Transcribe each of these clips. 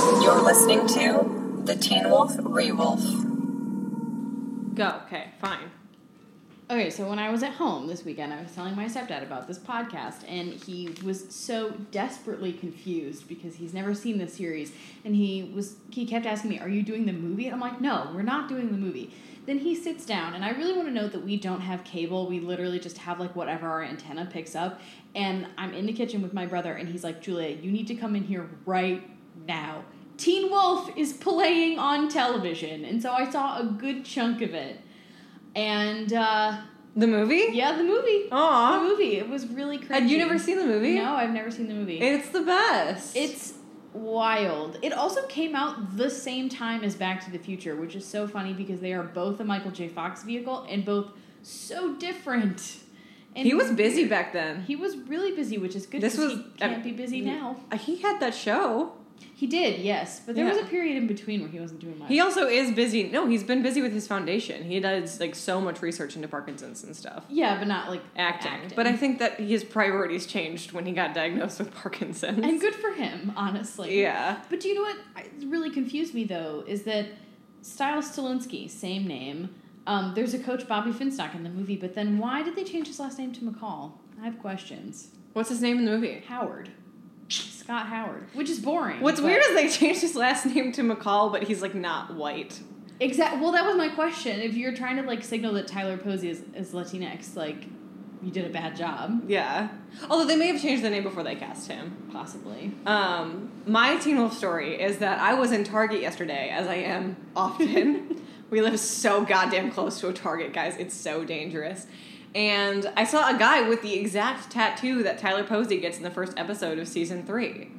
You're listening to the Teen Wolf Rewolf. Go. Okay, fine. Okay, so when I was at home this weekend, I was telling my stepdad about this podcast, and he was so desperately confused because he's never seen this series, and he was he kept asking me, "Are you doing the movie?" I'm like, "No, we're not doing the movie." Then he sits down, and I really want to note that we don't have cable. We literally just have like whatever our antenna picks up. And I'm in the kitchen with my brother, and he's like, "Julia, you need to come in here right now." Teen Wolf is playing on television, and so I saw a good chunk of it. And uh, The movie? yeah, the movie. Oh, the movie. It was really crazy. Had you never seen the movie? No, I've never seen the movie. It's the best. it's wild. It also came out the same time as Back to the Future, which is so funny because they are both a Michael J. Fox vehicle and both so different. And he was busy back then. He was really busy, which is good. This was- he can't be busy now. Uh, He had that show. He did, yes, but there was a period in between where he wasn't doing much. He also is busy. No, he's been busy with his foundation. He does like so much research into Parkinson's and stuff. yeah, but not like Acting. But I think that his priorities changed when he got diagnosed with Parkinson's. and good for him, honestly. Yeah. But do you know what really confused me though is that Stiles Stilinski, same name. Um, there's a coach Bobby Finstock in the movie, but then why did they change his last name to McCall? I have questions. What's his name in the movie? Howard, Scott Howard, which is boring. What's but- weird is they changed his last name to McCall, but he's like not white. exact. Well, that was my question. If you're trying to like signal that Tyler Posey is, is Latinx, like you did a bad job, Yeah. Although they may have changed the name before they cast him. possibly. Um, my Teen Wolf story is that I was in Target yesterday, as I am often. we live so goddamn close to a Target, guys. It's so dangerous. And I saw a guy with the exact tattoo that Tyler Posey gets in the first episode of season three.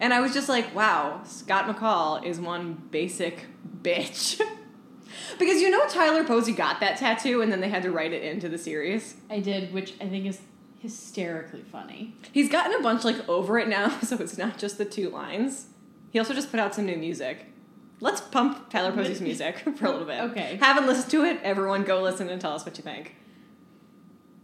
And I was just like, wow, Scott McCall is one basic bitch. because you know Tyler Posey got that tattoo and then they had to write it into the series. I did, which I think is hysterically funny. He's gotten a bunch like over it now, so it's not just the two lines. He also just put out some new music. Let's pump Tyler Posey's music for a little bit. Okay. Haven't listened to it. Everyone go listen and tell us what you think.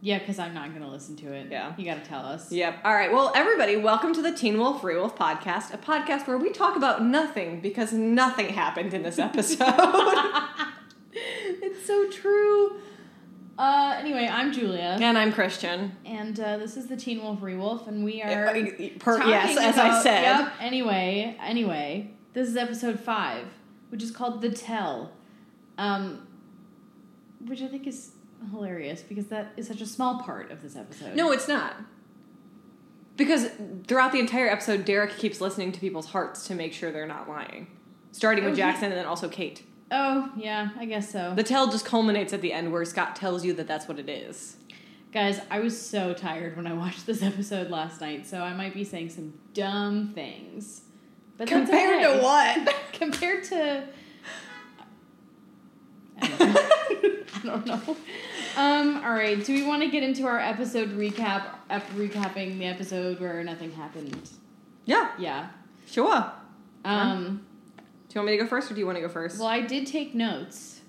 Yeah, because I'm not gonna listen to it. Yeah. you gotta tell us. Yep. All right. Well, everybody, welcome to the Teen Wolf Rewolf podcast, a podcast where we talk about nothing because nothing happened in this episode. it's so true. Uh, anyway, I'm Julia, and I'm Christian. and uh, this is the Teen Wolf Rewolf, and we are per- yes, as I said. Yep. Anyway, anyway, this is episode five, which is called "The Tell," um, which I think is hilarious because that is such a small part of this episode. No, it's not. Because throughout the entire episode, Derek keeps listening to people's hearts to make sure they're not lying. Starting with Oh, he- Jackson and then also Kate. Oh, yeah, I guess so. The tell just culminates at the end where Scott tells you that that's what it is. Guys, I was so tired when I watched this episode last night, so I might be saying some dumb things. But Compared okay. to what? Compared to. I don't know. Um, all right, do we want to get into our episode recap? Ep- recapping the episode where nothing happened. Yeah, Yeah. sure. Um, Do you want me to go first or do you want to go first? well, I did take notes.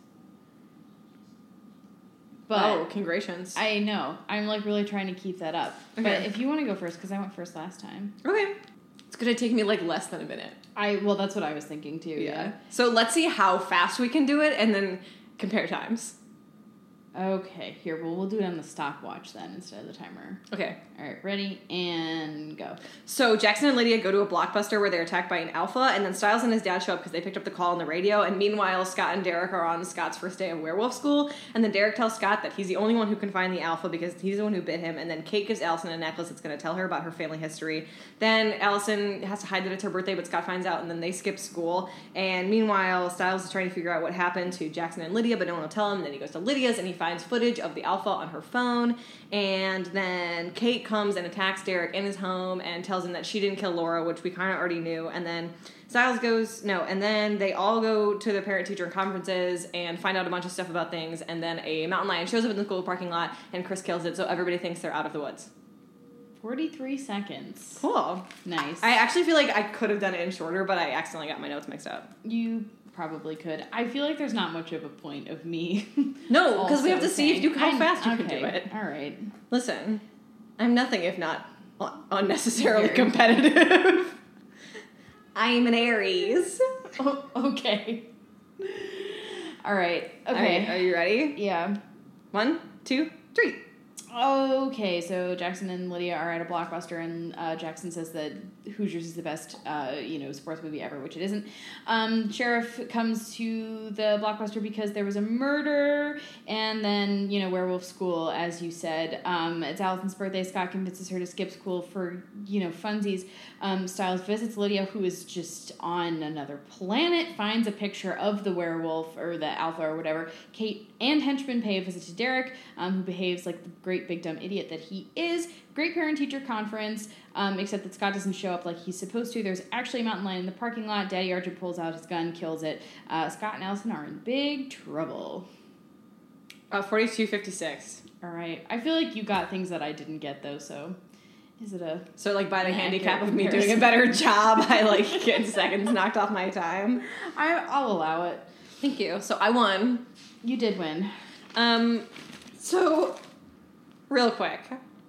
But oh, congratulations. I know. I'm like really trying to keep that up. But Okay. if you want to go first, because I went first last time. okay. It's to take me like less than a minute. I well, that's what I was thinking too. Yeah. So let's see how fast we can do it and then compare times. Okay. Here, well, we'll do it on the stopwatch then instead of the timer. Okay. All right. Ready and go. So Jackson and Lydia go to a blockbuster where they're attacked by an alpha, and then Stiles and his dad show up because they picked up the call on the radio. And meanwhile, Scott and Derek are on Scott's first day of werewolf school, and then Derek tells Scott that he's the only one who can find the alpha because he's the one who bit him. And then Kate gives Allison a necklace that's going to tell her about her family history. Then Allison has to hide that it's her birthday, but Scott finds out, and then they skip school. And meanwhile, Stiles is trying to figure out what happened to Jackson and Lydia, but no one will tell him. And then he goes to Lydia's and he finds footage of the alpha on her phone. And then Kate comes and attacks Derek in his home and tells him that she didn't kill Laura, which we kind of already knew. And then Stiles goes, no, and then they all go to their parent teacher conferences and find out a bunch of stuff about things. And then a mountain lion shows up in the school parking lot and Chris kills it, so everybody thinks they're out of the woods. 43 seconds. Cool. Nice. I actually feel like I could have done it in shorter, but I accidentally got my notes mixed up. you probably could. I feel like there's not much of a point of me. No, because we have to see if you how I'm- fast you can do it. All right. Listen, I'm nothing if not un- unnecessarily Very. competitive. I'm an Aries. Oh, okay. All right. Okay. right, are you ready? yeah. One, two, three. Okay, so Jackson and Lydia are at a blockbuster, and uh, Jackson says that Hoosiers is the best, uh, you know, sports movie ever, which it isn't. Um, Sheriff comes to the blockbuster because there was a murder, and then you know, werewolf school, as you said. Um, it's Allison's birthday. Scott convinces her to skip school for you know funsies. Um, Stiles visits Lydia, who is just on another planet. Finds a picture of the werewolf or the alpha or whatever. Kate and henchman pay a visit to Derek, um, who behaves like the great big dumb idiot that he is. Great parent teacher conference, um, except that Scott doesn't show up like he's supposed to. There's actually a mountain lion in the parking lot. Daddy Archer pulls out his gun, kills it. Uh, Scott and Allison are in big trouble. Uh, 4256. All right, I feel like you got things that I didn't get though. So, is it a So, like, by the handicap of me doing a better job, I, like, get seconds knocked off my time. I, I'll allow it. Thank you. So, I won. You did win. Um, so, real quick.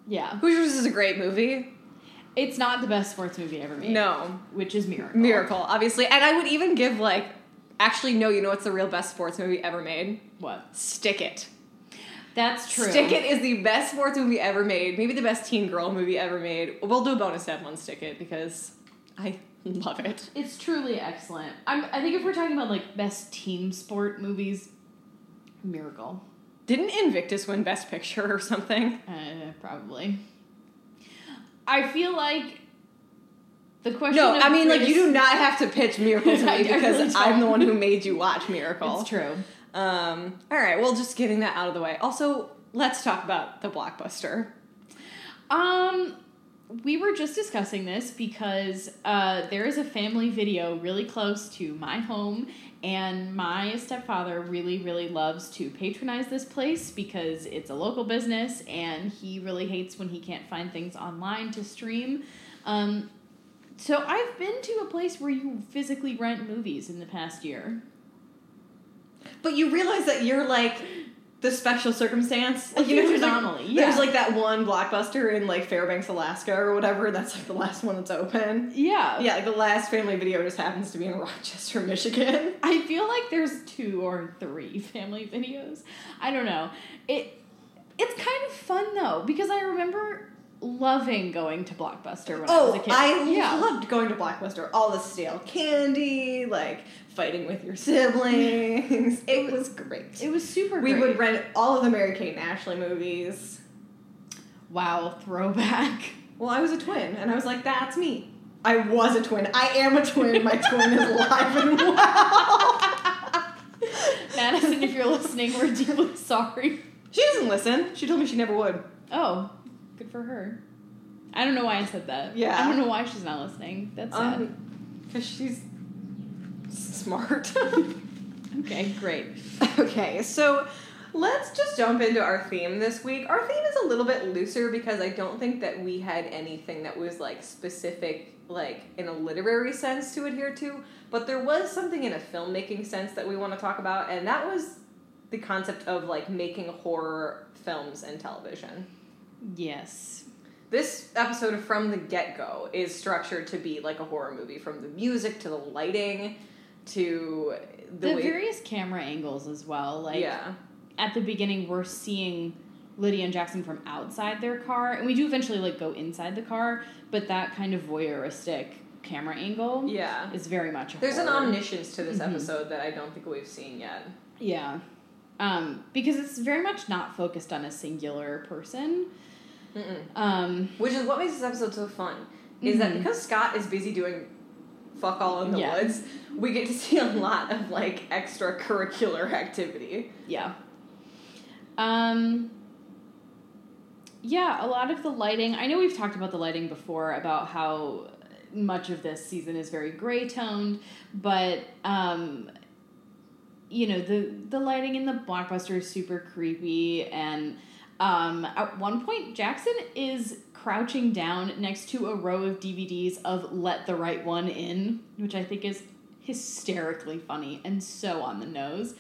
Yeah. Hoosiers is a great movie. It's not the best sports movie ever made. No. Which is Miracle. Miracle, obviously. And I would even give, like, actually, no, you know what's the real best sports movie ever made? What? Stick It. That's true. Stick It is the best sports movie ever made. Maybe the best teen girl movie ever made. We'll do a bonus step on Stick It because I love it. It's truly excellent. I'm, I think if we're talking about like best team sport movies, Miracle. Didn't Invictus win Best Picture or something? Uh, probably. I feel like the question. No, I mean, like, you do not have to pitch Miracle to me because really I'm the one who made you watch Miracle. It's true. Um, all right, well, just getting that out of the way. Also, let's talk about the blockbuster. Um, we were just discussing this because uh, there is a family video really close to my home, and my stepfather really, really loves to patronize this place because it's a local business, and he really hates when he can't find things online to stream. Um, so I've been to a place where you physically rent movies in the past year. But you realize that you're like the special circumstance. Like, you know, there's, like- anomaly, There's like that one blockbuster in like Fairbanks, Alaska, or whatever. That's like the last one that's open. Yeah. Yeah, like the last family video just happens to be in Rochester, Michigan. I feel like there's two or three family videos. I don't know. It it's kind of fun though because I remember loving going to Blockbuster when I was a Oh, kid. I yeah. loved going to Blockbuster. All the stale candy, like fighting with your siblings. it was great. It was super. Great. We great. would rent all of the Mary Kate and Ashley movies. wow throwback. Well, I was a twin, and I was like, that's me. I was a twin. I am a twin. My twin is alive and well. Madison, if you're listening, we're deeply sorry. She doesn't listen. She told me she never would. Oh, good for her. I don't know why I said that. Yeah. I don't know why she's not listening. That's sad. Um, because she's smart. okay, great. okay, so let's just jump into our theme this week. Our theme is a little bit looser because I don't think that we had anything that was like specific, like in a literary sense to adhere to, but there was something in a filmmaking sense that we want to talk about, and that was the concept of like making horror films and television. Yes. This episode of From the Get Go is structured to be like a horror movie, from the music to the lighting to the, The, various camera angles as well. Like yeah. at the beginning we're seeing Lydia and Jackson from outside their car, and we do eventually like go inside the car, but that kind of voyeuristic camera angle Yeah. is very much a There's an omniscience to this Mhm. episode that I don't think we've seen yet. Yeah. Um, because it's very much not focused on a singular person. Mm-mm. Um, Which is what makes this episode so fun. Is that Mhm. because Scott is busy doing fuck all in the Yeah. woods, we get to see a lot of like extracurricular activity. yeah. Um, yeah, a lot of the lighting. I know we've talked about the lighting before, about how much of this season is very gray toned, but um, you know the the lighting in the blockbuster is super creepy, and um, at one point Jackson is crouching down next to a row of DVDs of "Let the Right One In," which I think is hysterically funny and so on the nose.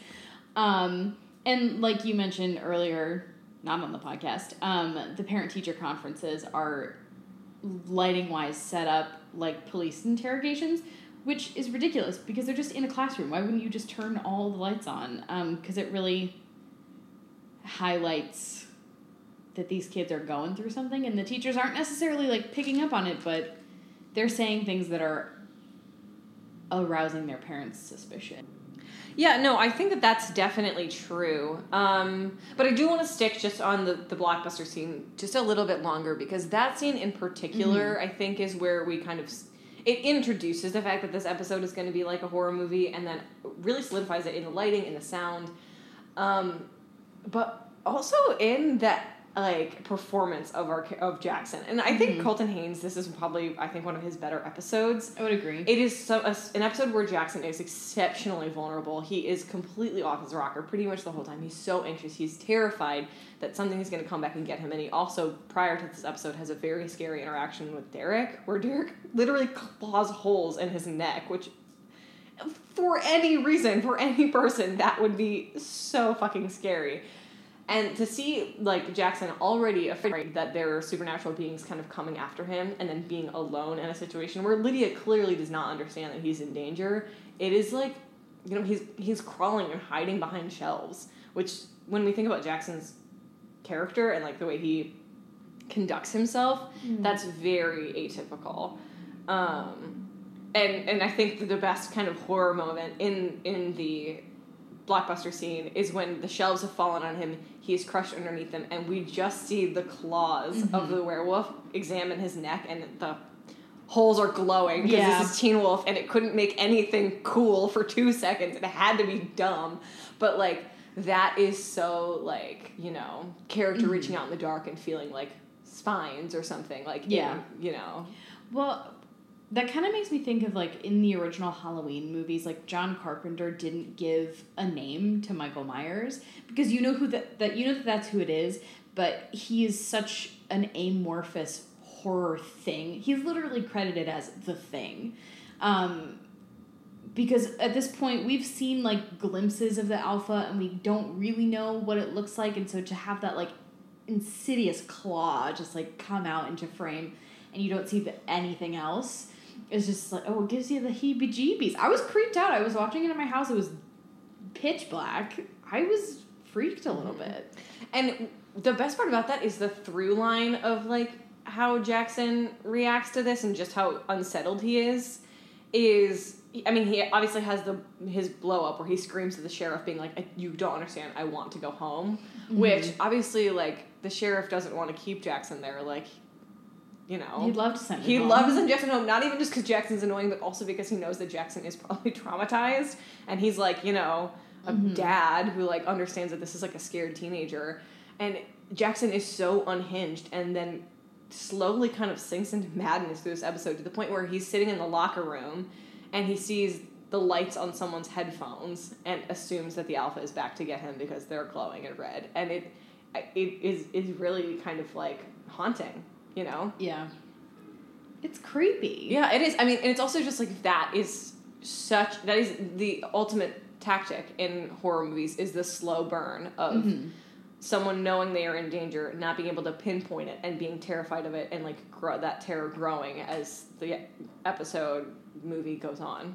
Um, and like you mentioned earlier, not on the podcast, um, the parent teacher conferences are lighting wise set up like police interrogations, which is ridiculous because they're just in a classroom. Why wouldn't you just turn all the lights on? Because it really highlights that these kids are going through something, and the teachers aren't necessarily like picking up on it, but they're saying things that are arousing their parents' suspicion. Yeah, no, I think that that's definitely true. Um, but I do want to stick just on the, the blockbuster scene just a little bit longer because that scene in particular, I think, is where we kind of. It introduces the fact that this episode is going to be like a horror movie and then really solidifies it in the lighting, in the sound. Um, but also in that like performance of our of Jackson. And I think mm-hmm. Colton Haynes this is probably I think one of his better episodes. I would agree. It is so, a, an episode where Jackson is exceptionally vulnerable. He is completely off his rocker pretty much the whole time. He's so anxious. He's terrified that something is going to come back and get him. And he also, prior to this episode, has a very scary interaction with Derek, where Derek literally claws holes in his neck, which, for any reason, for any person, that would be so fucking scary. And to see like Jackson already afraid that there are supernatural beings kind of coming after him and then being alone in a situation where Lydia clearly does not understand that he's in danger, it is like you know, he's he's crawling and hiding behind shelves, which when we think about Jackson's character and like the way he conducts himself, that's very atypical. Um, and and I think the best kind of horror moment in in the blockbuster scene is when the shelves have fallen on him. He is crushed underneath them, and we just see the claws of mm-hmm. the werewolf examine his neck, and the holes are glowing because Yeah. this is Teen Wolf, and it couldn't make anything cool for two seconds. It had to be dumb, but like that is so like you know character mm-hmm. reaching out in the dark and feeling like spines or something like Yeah. you know Well, that kind of makes me think of like in the original Halloween movies, like John Carpenter didn't give a name to Michael Myers because you know who that that you know that that's who it is, but he is such an amorphous horror thing. He's literally credited as the thing. Um, because at this point we've seen like glimpses of the alpha and we don't really know what it looks like and so to have that like insidious claw just like come out into frame and you don't see anything else is just like oh it gives you the heebie jeebies i was creeped out. I was watching it in my house. It was pitch black. I was freaked a little mm-hmm. bit. And the best part about that is the through line of like how Jackson reacts to this and just how unsettled he is. Is I mean he obviously has the his blow up where he screams to the sheriff being like you don't understand. I want to go home, mm-hmm. which obviously like the sheriff doesn't want to keep Jackson there. Like you know. He'd love to send him he home. loves send Jackson home, not even just because Jackson's annoying, but also because he knows that Jackson is probably traumatized, and he's like, you know, a mm-hmm. dad who like understands that this is like a scared teenager, and Jackson is so unhinged, and then slowly kind of sinks into madness through this episode to the point where he's sitting in the locker room, and he sees the lights on someone's headphones and assumes that the alpha is back to get him because they're glowing in red, and it it is is really kind of like haunting, you know. yeah it's creepy Yeah, it is. I mean, and it's also just like that is such that is the ultimate tactic in horror movies is the slow burn of Mm-hmm. someone knowing they are in danger, not being able to pinpoint it, and being terrified of it, and like grow, that terror growing as the episode movie goes on.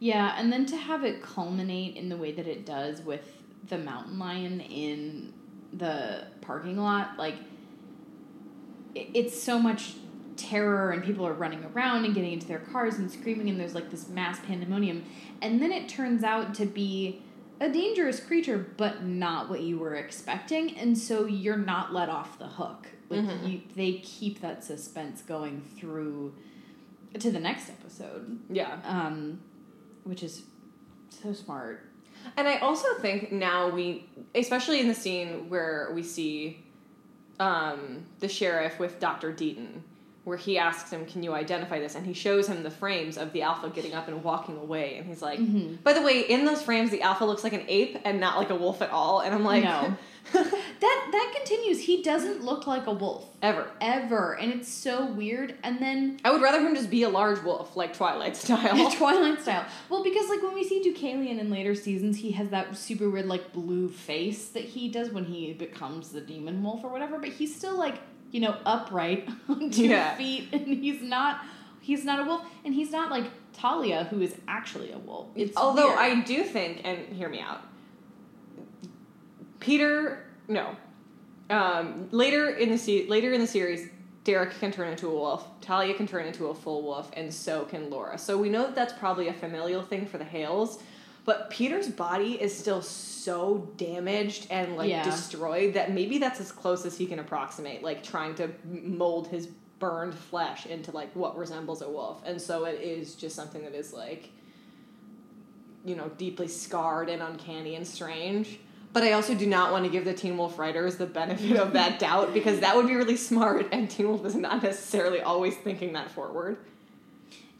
Yeah, and then to have it culminate in the way that it does with the mountain lion in the parking lot, like it's so much terror and people are running around and getting into their cars and screaming and there's like this mass pandemonium and then it turns out to be a dangerous creature but not what you were expecting and so you're not let off the hook like Mhm. you they keep that suspense going through to the next episode Yeah. um, which is so smart. And I also think now we, especially in the scene where we see um, the sheriff with Dr. Deaton, where he asks him, Can you identify this? And he shows him the frames of the alpha getting up and walking away. And he's like, By the way, in those frames, the alpha looks like an ape and not like a wolf at all. And I'm like, No. That that continues. He doesn't look like a wolf Ever. ever, and it's so weird. And then I would rather him just be a large wolf, like Twilight style. Twilight style. Well, because like when we see Deucalion in later seasons, he has that super weird like blue face that he does when he becomes the demon wolf or whatever. But he's still like you know upright on two Yeah. feet, and he's not he's not a wolf, and he's not like Talia, who is actually a wolf. It's Although weird. I do think, and hear me out, Peter, no, um, later in the se- later in the series, Derek can turn into a wolf, Talia can turn into a full wolf, and so can Laura. So we know that that's probably a familial thing for the Hales. But Peter's body is still so damaged and like Yeah. destroyed that maybe that's as close as he can approximate, like trying to mold his burned flesh into like what resembles a wolf. And so it is just something that is like you know, deeply scarred and uncanny and strange. But I also do not want to give the Teen Wolf writers the benefit of that doubt because that would be really smart, and Teen Wolf is not necessarily always thinking that forward.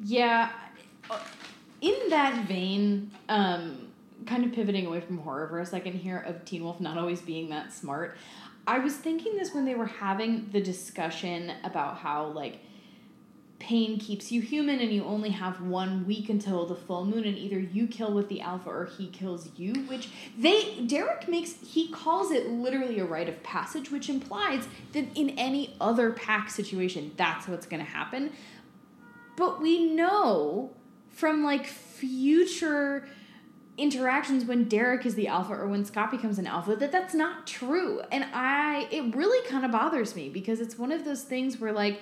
Yeah. uh, In that vein, um, kind of pivoting away from horror for a second here of Teen Wolf not always being that smart, I was thinking this when they were having the discussion about how, like, pain keeps you human and you only have one week until the full moon and either you kill with the alpha or he kills you which they derek makes he calls it literally a rite of passage which implies that in any other pack situation that's what's going to happen but we know from like future interactions when Derek is the alpha or when Scott becomes an alpha that that's not true. And I it really kind of bothers me because it's one of those things where like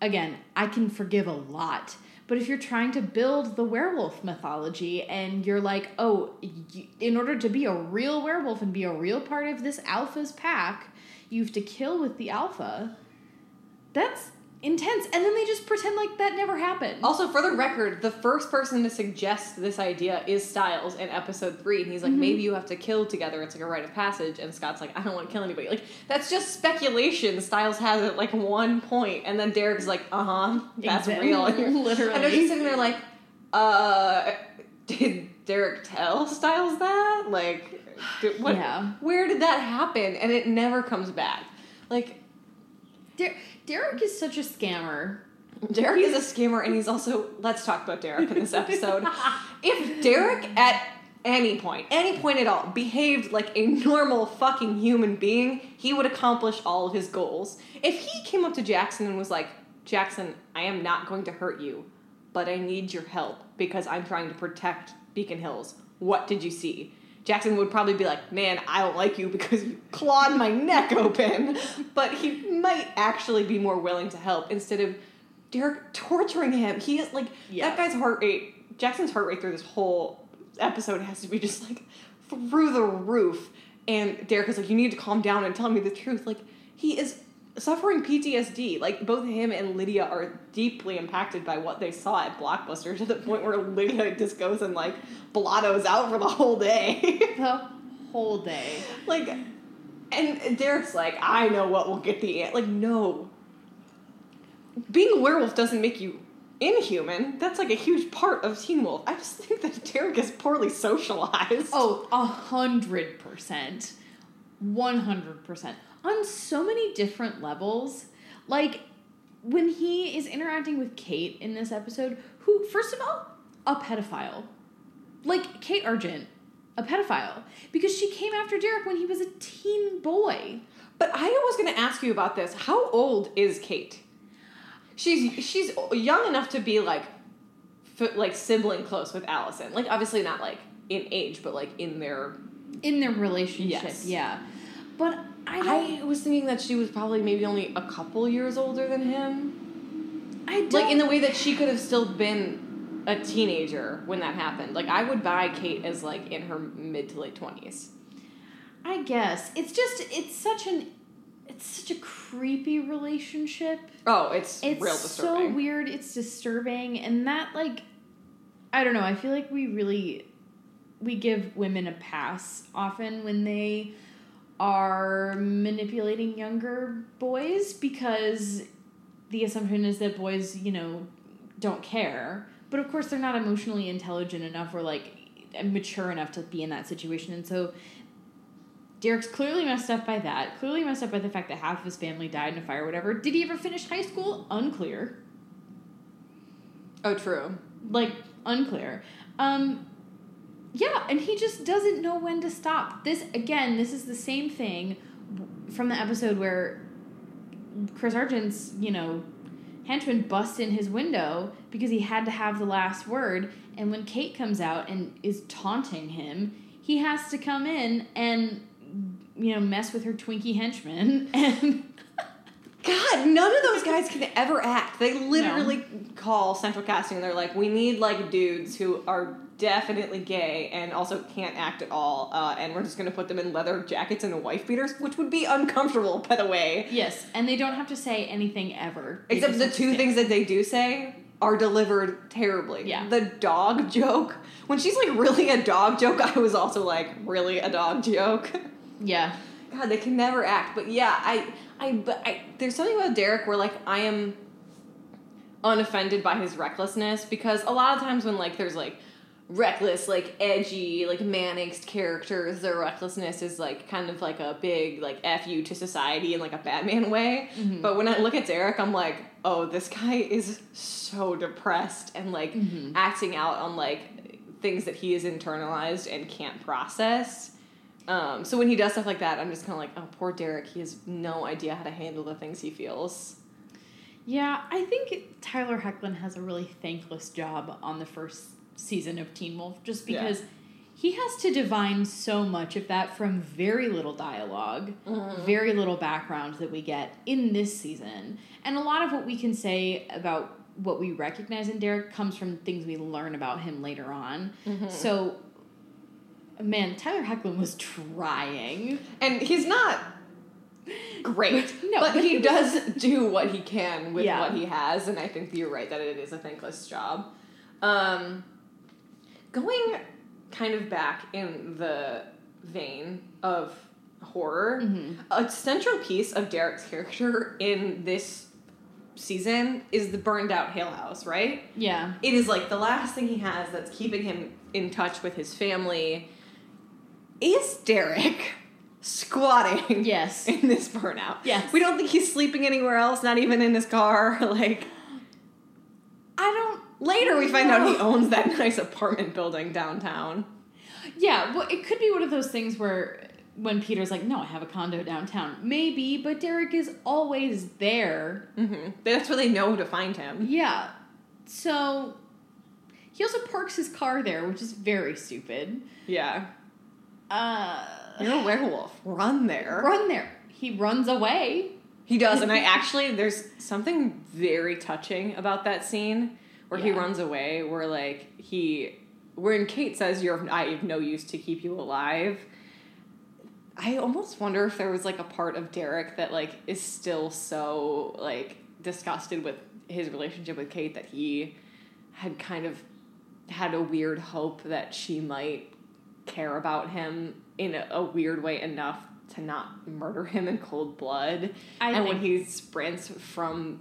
again, I can forgive a lot. But if you're trying to build the werewolf mythology and you're like, oh, in order to be a real werewolf and be a real part of this alpha's pack, you have to kill with the alpha. That's intense. And then they just pretend like that never happened. Also, for the record, the first person to suggest this idea is Stiles in episode three, and he's like, Mhm. maybe you have to kill together. It's like a rite of passage, and Scott's like, I don't want to kill anybody. Like that's just speculation. Stiles has at like one point, and then Derek's like, uh huh, that's Exactly. real. Literally. and they're just sitting there like, uh, did Derek tell Stiles that? Like, did, what? Yeah. Where did that happen? And it never comes back. Like. Der- Derek is such a scammer. Derek is a scammer, and he's also. Let's talk about Derek in this episode. if Derek at any point, any point at all, behaved like a normal fucking human being, he would accomplish all of his goals. If he came up to Jackson and was like, Jackson, I am not going to hurt you, but I need your help because I'm trying to protect Beacon Hills. What did you see? Jackson would probably be like, Man, I don't like you because you clawed my neck open. But he might actually be more willing to help instead of Derek torturing him. He is like, Yeah. that guy's heart rate, Jackson's heart rate through this whole episode has to be just like through the roof. And Derek is like, You need to calm down and tell me the truth. Like, he is suffering PTSD. Like, both him and Lydia are deeply impacted by what they saw at Blockbuster to the point where Lydia just goes and, like, blottos out for the whole day. The whole day. like, and Derek's like, I know what will get the ant. Like, no. Being a werewolf doesn't make you inhuman. That's like a huge part of Teen Wolf. I just think that Derek is poorly socialized. Oh, a hundred percent. One hundred percent. On so many different levels. Like when he is interacting with Kate in this episode, who first of all, a pedophile. Like Kate Argent, a pedophile. Because she came after Derek when he was a teen boy. But I was going to ask you about this. How old is Kate? She's she's young enough to be like f- like sibling close with Allison. Like obviously not like in age, but like in their In their relationship, Yes. yeah. But I I was thinking that she was probably maybe only a couple years older than him. I don't Like in the way that she could have still been a teenager when that happened. Like I would buy Kate as like in her mid to late twenties. I guess. It's just it's such an it's such a creepy relationship. Oh, it's, It's real disturbing. It's so weird, it's disturbing, and that like I don't know, I feel like we really we give women a pass often when they are manipulating younger boys because the assumption is that boys, you know, don't care. But of course they're not emotionally intelligent enough or like mature enough to be in that situation. And so Derek's clearly messed up by that. Clearly messed up by the fact that half of his family died in a fire or whatever. Did he ever finish high school? Unclear. Oh, true. Like, unclear. Um, yeah, and he just doesn't know when to stop. This, again, this is the same thing from the episode where Chris Argent's, you know, henchman busts in his window because he had to have the last word. And when Kate comes out and is taunting him, he has to come in and you know mess with her Twinkie henchman and. God, none of those guys can ever act. They literally call central casting and they're like, we need like dudes who are definitely gay and also can't act at all, uh, and we're just gonna put them in leather jackets and wife beaters, which would be uncomfortable, by the way. Yes, and they don't have to say anything ever. They Except the two things that they do say are delivered terribly. Yeah. The dog joke. When she's like really a dog joke, I was also like, really a dog joke. Yeah. God, they can never act. But yeah, I, I, but I, there's something about Derek where like I am unoffended by his recklessness because a lot of times when like there's like reckless, like edgy, like man angst characters, their recklessness is like kind of like a big like f you to society in like a Batman way. Mhm. But when I look at Derek, I'm like, oh, this guy is so depressed and like Mhm. acting out on like things that he has internalized and can't process. Um, so when he does stuff like that, I'm just kind of like, oh, poor Derek. He has no idea how to handle the things he feels. Yeah, I think Tyler Hoechlin has a really thankless job on the first season of Teen Wolf just Yeah. because he has to divine so much of that from very little dialog very little background that we get in this season. And a lot of what we can say about what we recognize in Derek comes from things we learn about him later on. So, man, Tyler Hoechlin was trying. And he's not great, No, but but he he was- does do what he can with Yeah. what he has, and I think you're right that it is a thankless job. Um, going kind of back in the vein of horror, Mhm. a central piece of Derek's character in this season is the burned out Hale House, right? Yeah. it is like the last thing he has that's keeping him in touch with his family is Derek squatting Yes. in this burnout. Yes. We don't think he's sleeping anywhere else, not even in his car. Like I don't. Later we find out he owns that nice apartment building downtown. Yeah, well, it could be one of those things where when Peter's like, no, I have a condo downtown. Maybe, but Derek is always there. hmm That's where they know to find him. Yeah. So he also parks his car there, which is very stupid. Yeah. Uh, You're a werewolf. Run there. run there. He runs away. He does, and I actually there's something very touching about that scene where he runs away, where like he, wherein Kate says, "You're I have no use to keep you alive." I almost wonder if there was like a part of Derek that like is still so like disgusted with his relationship with Kate that he had kind of had a weird hope that she might care about him in a, a weird way enough to not murder him in cold blood. I and when he sprints from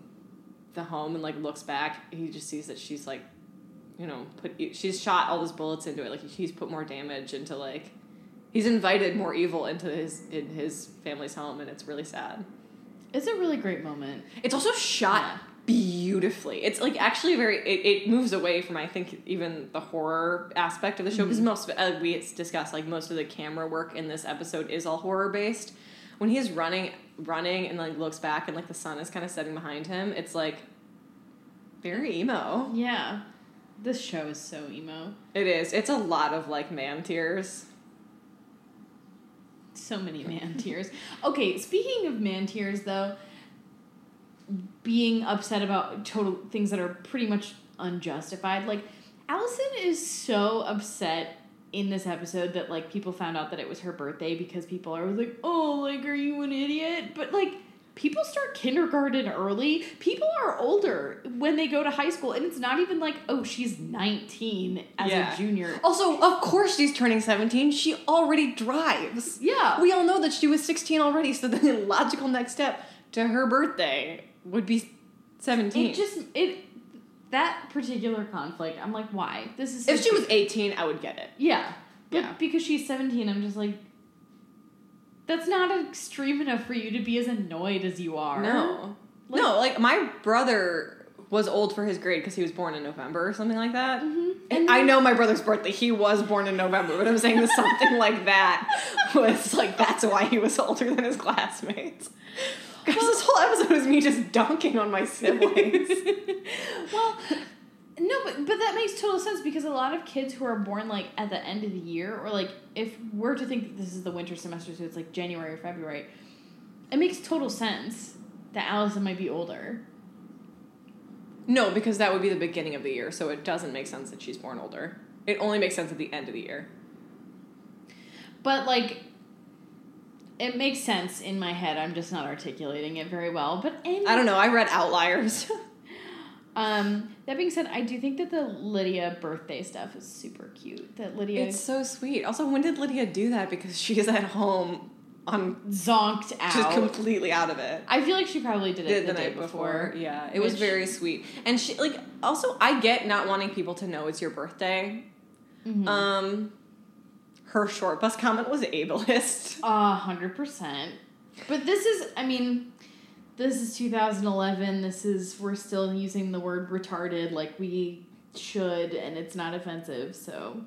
the home and like looks back, he just sees that she's like, you know, put she's shot all those bullets into it. Like he's put more damage into like he's invited more evil into his in his family's home, and it's really sad. It's a really great moment. It's also shot Yeah. beautifully. It's like actually very. It, it moves away from I think even the horror aspect of the show because most of it, uh, we discussed like most of the camera work in this episode is all horror based. When he's running, running and like looks back and like the sun is kind of setting behind him, it's like very emo. Yeah. This show is so emo. It is. It's a lot of like man tears. So many man tears. Okay, speaking of man tears, though, being upset about total things that are pretty much unjustified. Like, Allison is so upset in this episode that like people found out that it was her birthday because people are like, "Oh, like, are you an idiot?" But like. People start kindergarten early. People are older when they go to high school, and it's not even like, oh, she's 19 as Yeah. a junior. Also, of course, she's turning seventeen. She already drives. Yeah. We all know that she was 16 already, so the logical next step to her birthday would be 17. It just it that particular conflict. I'm like, why? This is if she was 18, I would get it. yeah, but Yeah. because she's 17, I'm just like, that's not extreme enough for you to be as annoyed as you are. No. Like- no, like my brother was old for his grade because he was born in November or something like that. Mhm. And I know my brother's birthday. He was born in November, but I'm saying that something like that was like that's why he was older than his classmates. Guys, this whole episode is me just dunking on my siblings. well, no, but but that makes total sense because a lot of kids who are born like at the end of the year, or like if we're to think that this is the winter semester, so it's like January or February, it makes total sense that Allison might be older. no, because that would be the beginning of the year, so it doesn't make sense that she's born older. It only makes sense at the end of the year. But like, it makes sense in my head. I'm just not articulating it very well. But any, I don't know. I read Outliers. Um, that being said, I do think that the Lydia birthday stuff is super cute. That Lydia it's so sweet. Also, when did Lydia do that? Because she is at home on zonked out. just completely out of it. I feel like she probably did it did the, the, night before. Yeah, it was very sweet. And she like also I get not wanting people to know it's your birthday. Mhm. Um her short bus comment was ableist. A hundred percent. But this is, I mean, this is 2011. This is we're still using the word retarded like we should, and it's not offensive. So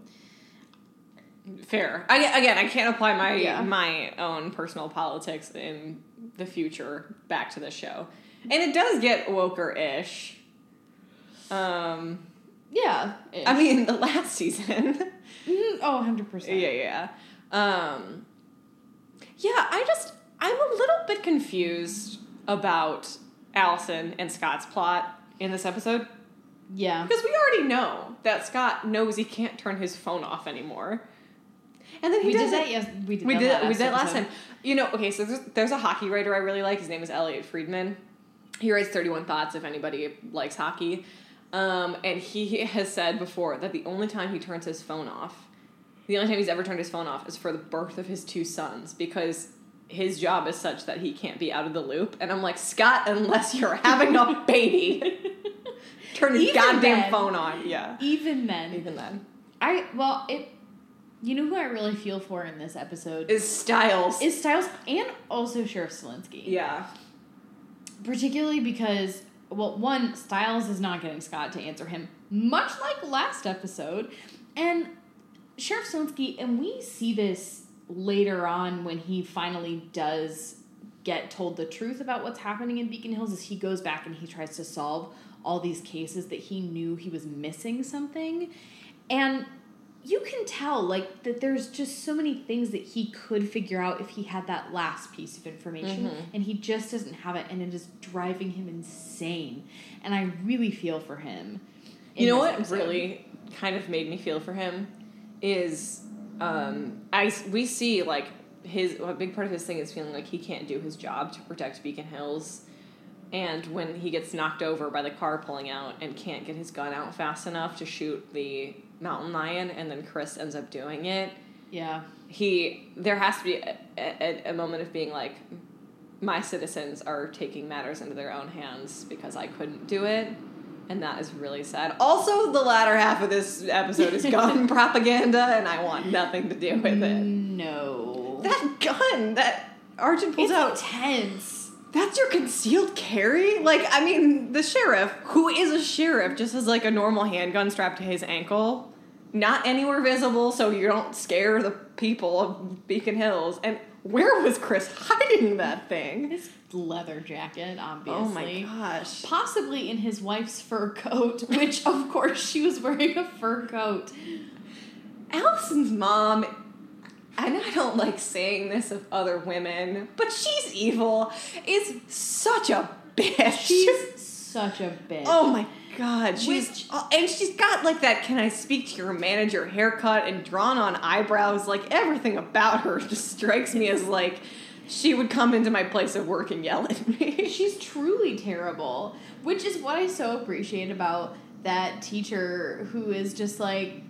Fair. I, again, I can't apply my Yeah. my own personal politics in the future back to the show. And it does get woker ish. Um yeah, I mean the last season. Mhm. oh, 100 percent. Yeah, yeah. Um, yeah, I just I'm a little bit confused about Allison and Scott's plot in this episode Yeah. because we already know that Scott knows he can't turn his phone off anymore, and then he We does did that. Yes, we did. we that did last we did that last time. You know, okay, so there's, there's a hockey writer I really like. His name is Elliotte Friedman. He writes 31 Thoughts if anybody likes hockey. Um, and he has said before that the only time he turns his phone off, the only time he's ever turned his phone off is for the birth of his two sons because his job is such that he can't be out of the loop. And I'm like, Scott, unless you're having a baby, turn his Even goddamn then. phone on. Yeah. Even then, Even then. I well it. You know who I really feel for in this episode Is Stiles. is Stiles and also Sheriff Stilinski. yeah. particularly because well one stiles is not getting scott to answer him much like last episode. And sheriff Stilinski, and we see this later on when he finally does get told the truth about what's happening in beacon hills as he goes back and he tries to solve all these cases that he knew he was missing something. And you can tell like that there's just so many things that he could figure out if he had that last piece of information Mhm. and he just doesn't have it and it is driving him insane and i really feel for him You know what episode. really kind of made me feel for him is um, I we see like his a big part of his thing is feeling like he can't do his job to protect Beacon Hills, and when he gets knocked over by the car pulling out and can't get his gun out fast enough to shoot the mountain lion, and then Chris ends up doing it. yeah He there has to be a, a, a moment of being like, my citizens are taking matters into their own hands because I couldn't do it. And that is really sad. Also, the latter half of this episode is gun propaganda, and I want nothing to do with it. no That gun that Argent pulls it's out, intense that's your concealed carry? Like, I mean, the sheriff, who is a sheriff, just has like a normal handgun strapped to his ankle, not anywhere visible, so you don't scare the people of Beacon Hills. And where was Chris hiding that thing? his leather jacket obviously Oh my gosh. possibly in his wife's fur coat which of course she was wearing a fur coat Allison's mom, and I don't like saying this of other women, but she's evil, is such a bitch. she's such a bitch Oh my god, she's Which- and she's got like that can I speak to your manager haircut and drawn on eyebrows like everything about her just strikes me as like she would come into my place of work and yell at me. She's truly terrible, which is what I so appreciate about that teacher who is just like,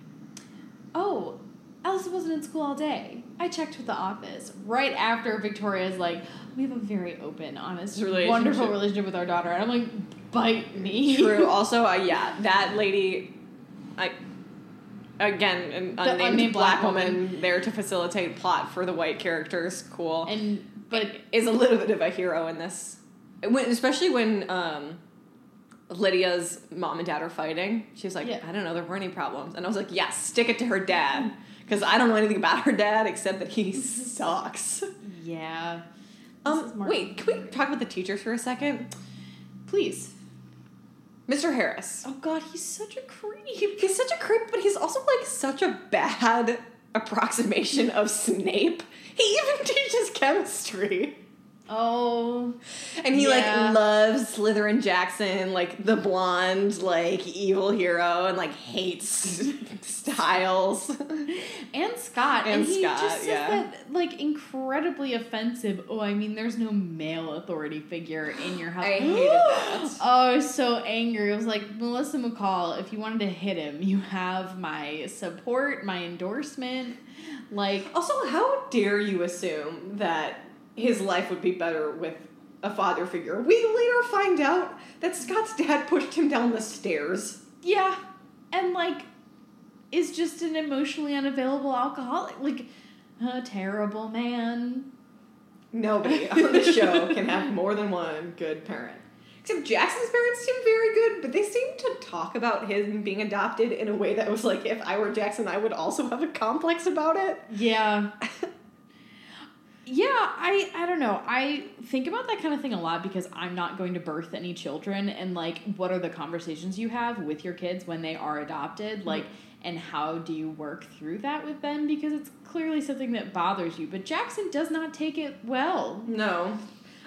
oh, Allison wasn't in school all day. I checked with the office right after Victoria's like, we have a very open, honest, Relationship. wonderful relationship with our daughter, and I'm like, bite me. True. Also, uh, yeah, that lady, I again an The unnamed, unnamed black, black woman, there to facilitate plot for the white characters. Cool. and but is a little bit of a hero in this, when, especially when um, Lydia's mom and dad are fighting. She was like, Yeah. I don't know, there weren't any problems, and I was like, yes, stick it to her dad because I don't know anything about her dad except that he sucks. yeah, Um, wait, can we talk about the teachers for a second? Please. Mr. Harris. Oh God, he's such a creep. He's such a creep, but he's also like such a bad approximation of Snape. He even teaches chemistry. Oh, And he Yeah. like loves Slytherin Jackson, like the blonde, like evil hero, and like hates Stiles. and Scott, And he Scott, just says yeah. that like incredibly offensive. Oh, I mean, there's no male authority figure in your house. I hated that. Oh, I was so angry. I was like, Melissa McCall, if you wanted to hit him, you have my support, my endorsement. Like, Also, how dare you assume that his life would be better with a father figure? We later find out that Scott's dad pushed him down the stairs. yeah, and like, is just an emotionally unavailable alcoholic. Like, a terrible man. Nobody on the show can have more than one good parent. Except Jackson's parents seem very good, but they seem to talk about him being adopted in a way that was like, if I were Jackson, I would also have a complex about it. Yeah. yeah, I I don't know. I think about that kind of thing a lot because I'm not going to birth any children and like what are the conversations you have with your kids when they are adopted? Like and how do you work through that with them because it's clearly something that bothers you. But Jackson does not take it well. No.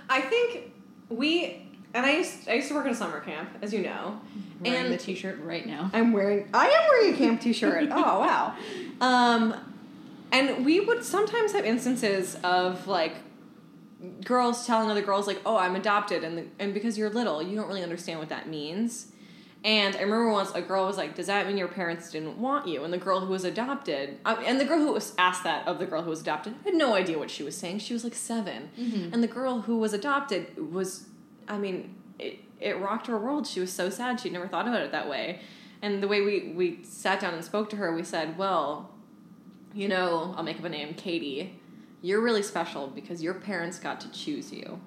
I think we and I used I used to work in a summer camp, as you know. Wearing And- the t-shirt right now. I'm wearing I am wearing a camp t-shirt. oh wow. Um and we would sometimes have instances of like girls telling other girls like, "Oh, I'm adopted," and the, and because you're little, you don't really understand what that means. And I remember once a girl was like, "Does that mean your parents didn't want you?" And the girl who was adopted, uh, and the girl who was asked that of the girl who was adopted had no idea what she was saying. She was like 7 and the girl who was adopted was, I mean, it it rocked her world. She was so sad. She'd never thought about it that way. And the way we we sat down and spoke to her, we said, "Well, you know, I'll make up a name, Katie. You're really special because your parents got to choose you."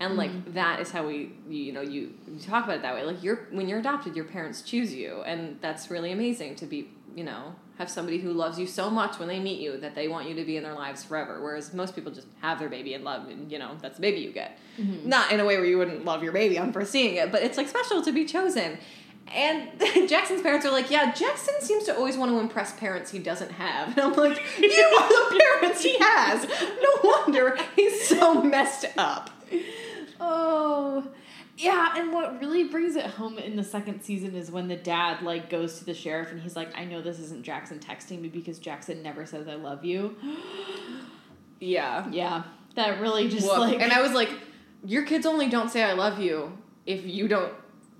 And like mm-hmm. that is how we, you know, you, you talk about it that way. Like you're when you're adopted, your parents choose you, and that's really amazing to be, you know, have somebody who loves you so much when they meet you that they want you to be in their lives forever. Whereas most people just have their baby and love, and you know, that's the baby you get. Mm-hmm. Not in a way where you wouldn't love your baby on first seeing it, but it's like special to be chosen. And Jackson's parents are like, yeah, Jackson seems to always want to impress parents he doesn't have. And I'm like, you are the parents he has. No wonder he's so messed up. Oh, yeah. And what really brings it home in the second season is when the dad like goes to the sheriff and he's like, "I know this isn't Jackson texting me because Jackson never says I love you." Yeah. Yeah, that really just Woof. like and I was like, your kids only don't say I love you if you don't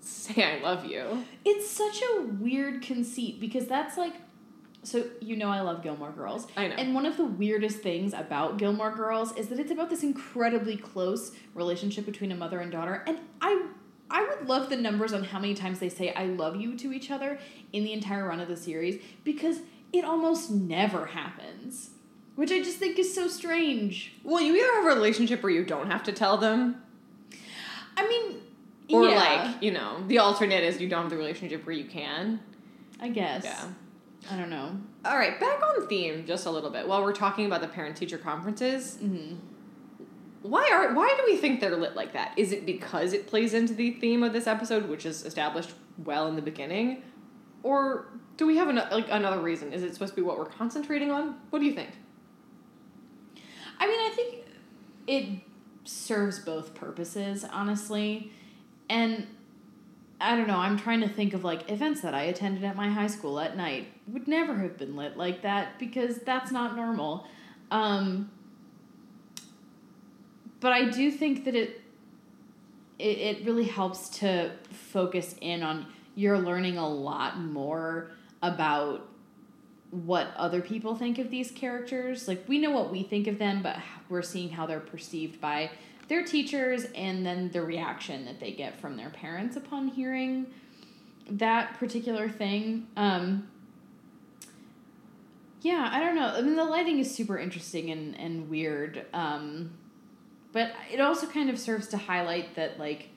say I love you. it's such a weird conceit because that's like. So you know I love Gilmore Girls. I know. And one of the weirdest things about Gilmore Girls is that it's about this incredibly close relationship between a mother and daughter. And I I would love the numbers on how many times they say I love you to each other in the entire run of the series because it almost never happens. Which I just think is so strange. Well, you either have a relationship where you don't have to tell them, I mean, or yeah, like, you know, the alternate is you don't have the relationship where you can. I guess. Yeah. I don't know. All right, back on theme just a little bit. While we're talking about the parent teacher conferences, hmm why are why do we think they're lit like that? Is it because it plays into the theme of this episode, which is established well in the beginning, or do we have an, like another reason? Is it supposed to be what we're concentrating on? What do you think? I mean, I think it serves both purposes, honestly. And I don't know, I'm trying to think of like events that I attended at my high school at night would never have been lit like that because that's not normal. Um, but I do think that it, it it really helps to focus in on you're learning a lot more about what other people think of these characters. Like we know what we think of them, but we're seeing how they're perceived by their teachers and then the reaction that they get from their parents upon hearing that particular thing. Um, yeah, I don't know. I mean, the lighting is super interesting and, and weird. Um, but it also kind of serves to highlight that, like,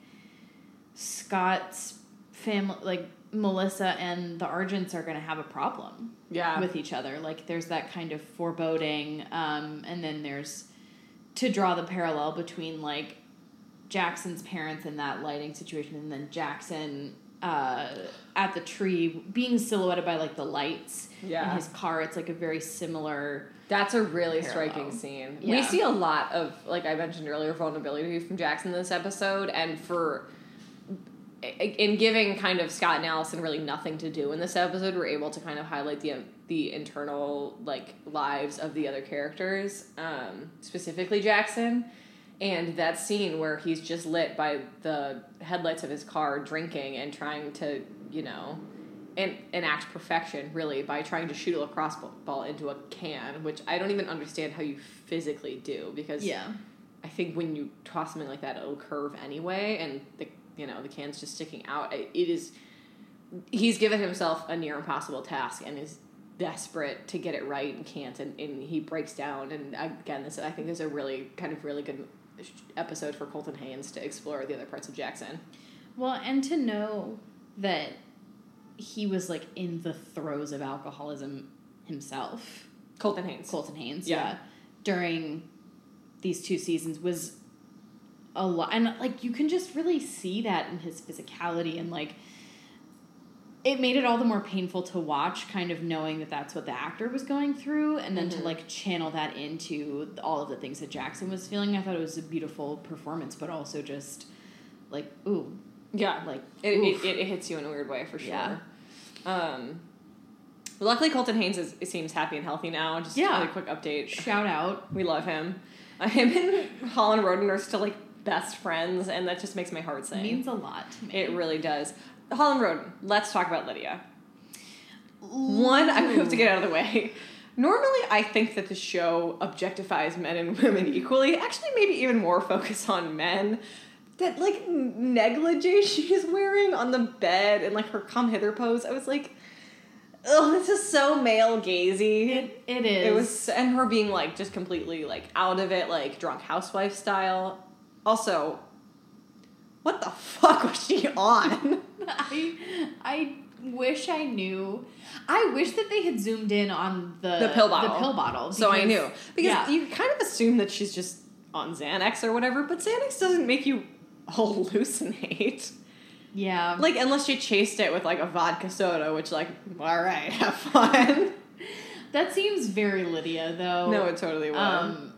Scott's family, like, Melissa and the Argents are going to have a problem Yeah. with each other. Like there's that kind of foreboding, um, and then there's to draw the parallel between like Jackson's parents in that lighting situation, and then Jackson uh, at the tree being silhouetted by like the lights Yeah. in his car. It's like a very similar. That's a really Parallel. striking scene. We see a lot of, like I mentioned earlier, vulnerability from Jackson this episode, and for in giving kind of Scott and Allison really nothing to do in this episode, we're able to kind of highlight the the internal like lives of the other characters, um, specifically Jackson. And that scene where he's just lit by the headlights of his car, drinking and trying to, you know, en- enact perfection really by trying to shoot a lacrosse ball- into a can, which I don't even understand how you physically do because yeah. I think when you toss something like that, it'll curve anyway, and the you know the can's just sticking out. It is. He's given himself a near impossible task and is desperate to get it right and can't, and, and he breaks down. And again, this I think is a really kind of really good episode for Colton Haynes to explore the other parts of Jackson. Well, and to know that he was like in the throes of alcoholism himself, Colton Haynes. Colton Haynes, Yeah. yeah, during these two seasons was a lot, and like you can just really see that in his physicality and like. It made it all the more painful to watch, kind of knowing that that's what the actor was going through, and then Mhm. to like channel that into all of the things that Jackson was feeling. I thought it was a beautiful performance, but also just like, ooh, Yeah, like it, it, it hits you in a weird way for sure. Yeah. Um, luckily, Colton Haynes is, seems happy and healthy now. Just a really quick update. shout out. We love him. Him and Holland Roden are still like best friends, and that just makes my heart sing. It means a lot to me. it really does. Holland Roden. Let's talk about Lydia. One, I have to get out of the way. Normally, I think that the show objectifies men and women equally. Actually, maybe even more focus on men. That like negligee she's wearing on the bed and like her come hither pose. I was like, oh, this is so male gazy. It, it is. It was, and her being like just completely like out of it, like drunk housewife style. Also, what the fuck was she on? I, I wish I knew. I wish that they had zoomed in on the The pill bottle. The pill bottle. so I knew because yeah. you kind of assume that she's just on Xanax or whatever, but Xanax doesn't make you hallucinate. Yeah. Like unless she chased it with like a vodka soda, which like all right, have fun. that seems very Lydia though. no, it totally was. Um.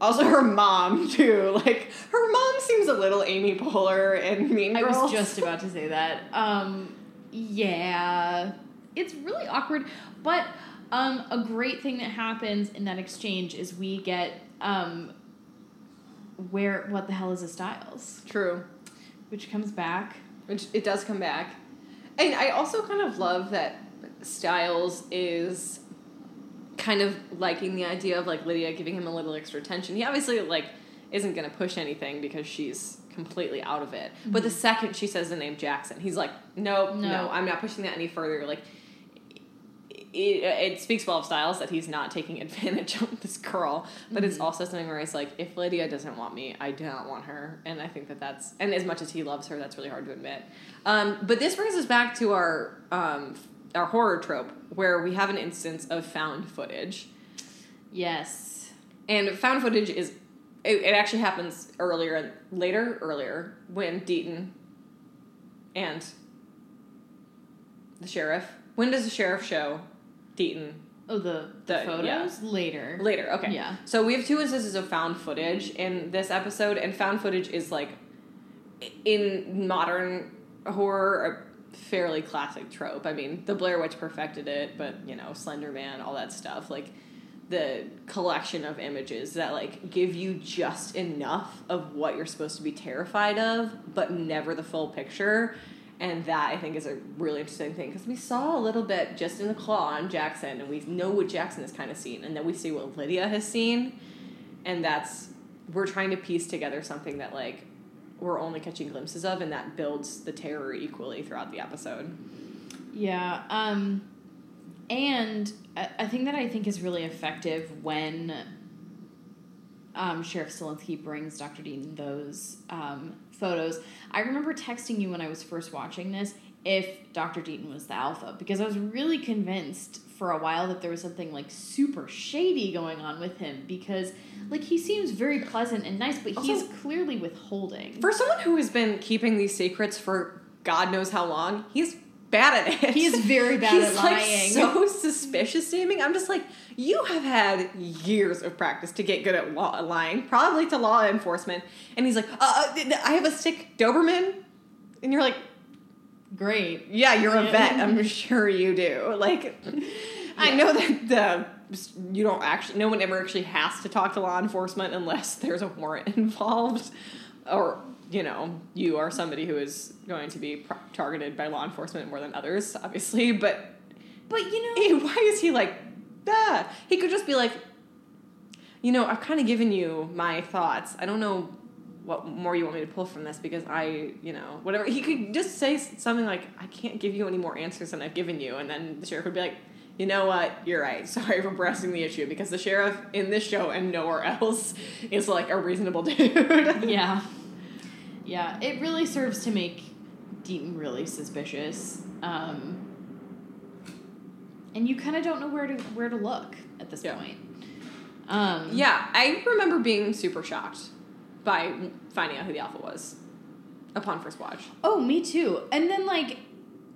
Also, her mom too. Like her mom seems a little Amy Poehler and Mean I was just about to say that. Um. Yeah. It's really awkward, but um, a great thing that happens in that exchange is we get um, where what the hell is a Stiles, true. which comes back. Which it does come back. And I also kind of love that Stiles is kind of liking the idea of like Lydia giving him a little extra attention. He obviously like isn't gonna push anything because she's completely out of it. But the second she says the name Jackson, he's like, Nope, no, No. I'm not pushing that any further. Like it, it speaks well of Stiles that he's not taking advantage of this girl, but it's also something where he's like, if Lydia doesn't want me, I don't want her, and I think that that's and as much as he loves her, that's really hard to admit. Um, but this brings us back to our um, our horror trope where we have an instance of found footage, Yes. and found footage is it, it actually happens earlier, later, earlier when Deaton and the sheriff. When does the sheriff show Deaton Oh, the, the, The- photos yeah. later. Later, okay. Yeah. So we have two instances of found footage in this episode, and found footage is like in modern horror fairly classic trope. I mean, the Blair Witch perfected it, but you know, Slender Man, all that stuff, like the collection of images that like give you just enough of what you're supposed to be terrified of, but never the full picture. And that I think is a really interesting thing because we saw a little bit just in the claw on Jackson, and we know what Jackson has kind of seen, and then we see what Lydia has seen, and that's we're trying to piece together something that like we're only catching glimpses of, and that builds the terror equally throughout the episode. Yeah. Um, and a, a thing that I think is really effective when um, Sheriff Stilinski brings Dr. Deaton those um, photos, I remember texting you when I was first watching this if Dr. Deaton was the alpha because I was really convinced for a while that there was something like super shady going on with him because like he seems very pleasant and nice, but he's clearly withholding. For someone who has been keeping these secrets for God knows how long, he's bad at it. He is very bad he's at like lying. so suspicious me. I'm just like, you have had years of practice to get good at law- lying, probably to law enforcement. And he's like, uh, uh, I have a sick Doberman. And you're like, Great. yeah, you're a vet. I'm sure you do. Like, I know that the you don't actually. No one ever actually has to talk to law enforcement unless there's a warrant involved, or you know, you are somebody who is going to be targeted by law enforcement more than others, obviously. But But you know, eh, why is he like that? He could just be like, you know, I've kind of given you my thoughts. I don't know what more you want me to pull from this because I, you know, whatever. He could just say something like, I can't give you any more answers than I've given you. And then the sheriff would be like, you know what? You're right. Sorry for pressing the issue because the sheriff in this show and nowhere else is like a reasonable dude. yeah. Yeah, it really serves to make Deaton really suspicious. Um, and you kind of don't know where to where to look at this Yeah. point. Um, yeah, I remember being super shocked by finding out who the alpha was upon first watch. Oh, me too. And then like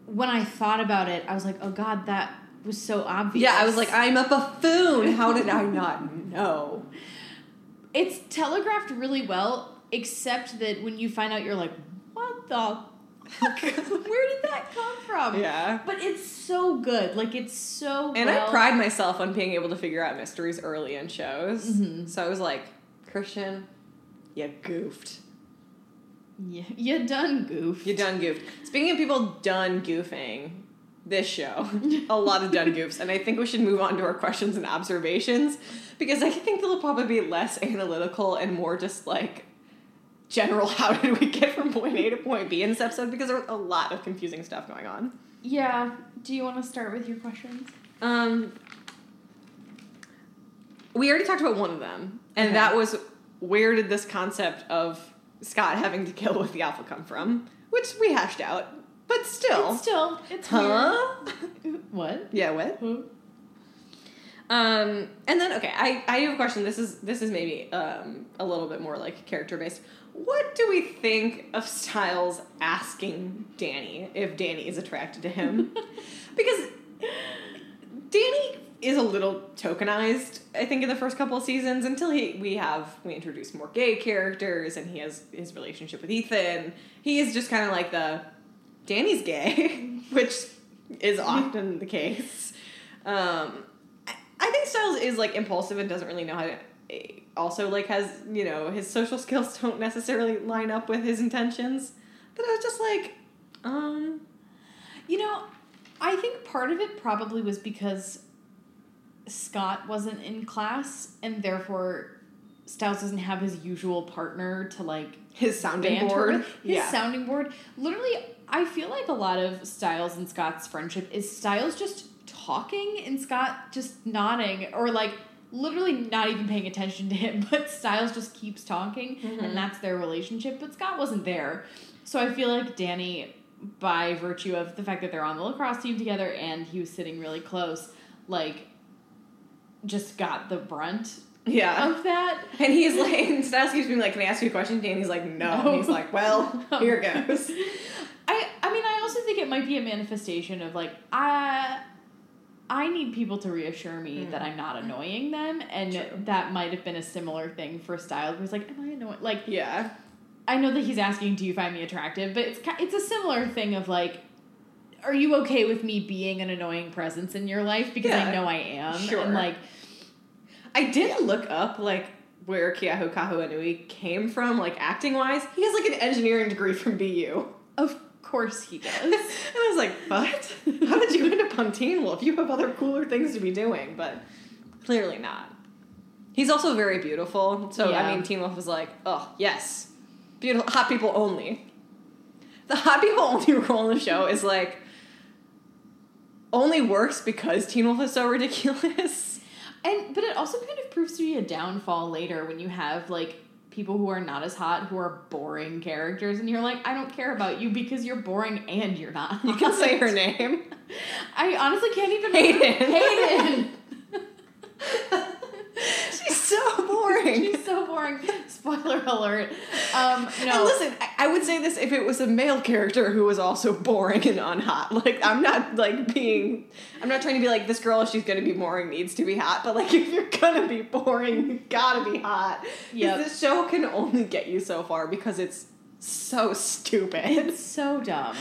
when I thought about it, I was like, oh god, that was so obvious. Yeah, I was like, I'm a buffoon. How did I not know? it's telegraphed really well, except that when you find out, you're like, what the? fuck? Where did that come from? Yeah. But it's so good. Like it's so. And well- I pride myself on being able to figure out mysteries early in shows. Mhm. So I was like, Christian, you goofed. Yeah, you done goofed. You done goofed. Speaking of people done goofing, this show, a lot of done goofs. And I think we should move on to our questions and observations because I think they'll probably be less analytical and more just like general how did we get from point A to point B in this episode because there's a lot of confusing stuff going on. Yeah. Do you want to start with your questions? Um, we already talked about one of them, and Okay. that was where did this concept of Scott having to kill with the alpha come from? Which we hashed out, but still, It's still, it's huh? weird. What? yeah, what? Um, and then okay, I I have a question. This is this is maybe um a little bit more like character based. What do we think of Stiles asking Danny if Danny is attracted to him? because Danny is a little tokenized, I think, in the first couple of seasons until he we have we introduce more gay characters and he has his relationship with Ethan. He is just kind of like the Danny's gay, which is often the case. Um, I, think Stiles is like impulsive and doesn't really know how to. Also, like has you know his social skills don't necessarily line up with his intentions. But I was just like, um, You know, I think part of it probably was because Scott wasn't in class, and therefore Stiles doesn't have his usual partner to like his sounding board. His sounding board. Literally, I feel like a lot of Stiles and Scott's friendship is Stiles just talking and Scott just nodding, or like literally not even paying attention to him, but Stiles just keeps talking, Mhm. and that's their relationship. But Scott wasn't there. So I feel like Danny, by virtue of the fact that they're on the lacrosse team together and he was sitting really close, like just got the brunt yeah. of that. And he's like, and Stiles keeps being like, "Can I ask you a question?" Danny's like, "No." No. And he's like, "Well, here goes." I I mean I also think it might be a manifestation of like I I need people to reassure me Mm. that I'm not annoying them and True. that might have been a similar thing for Stiles where he's like am I annoying like Yeah. I know that he's asking do you find me attractive but it's it's a similar thing of like are you okay with me being an annoying presence in your life because Yeah. I know I am Sure. and like I did look up like where Keahu Kahuanui came from, like acting wise. He has like an engineering degree from BU. of course he does and I was like, what? How did you end up on Teen Wolf? You have other cooler things to be doing, but clearly not. He's also very beautiful. So, Yeah. I mean, Teen Wolf was like, oh, yes. Beautiful, hot people only. The hot people only role in the show is like, only works because Teen Wolf is so ridiculous. And but it also kind of proves to be a downfall later when you have like people who are not as hot who are boring characters and you're like I don't care about you because you're boring and you're not. You can hot. say her name. I honestly can't even Hayden. Hayden. She's so boring. She's so boring. Spoiler alert. Um, no. And listen, I, would say this if it was a male character who was also boring and unhot. Like I'm not like being, I'm not trying to be like this girl. If she's gonna be boring, needs to be hot. But like if you're gonna be boring, you gotta be hot. Yeah. This show can only get you so far because it's so stupid. It's so dumb.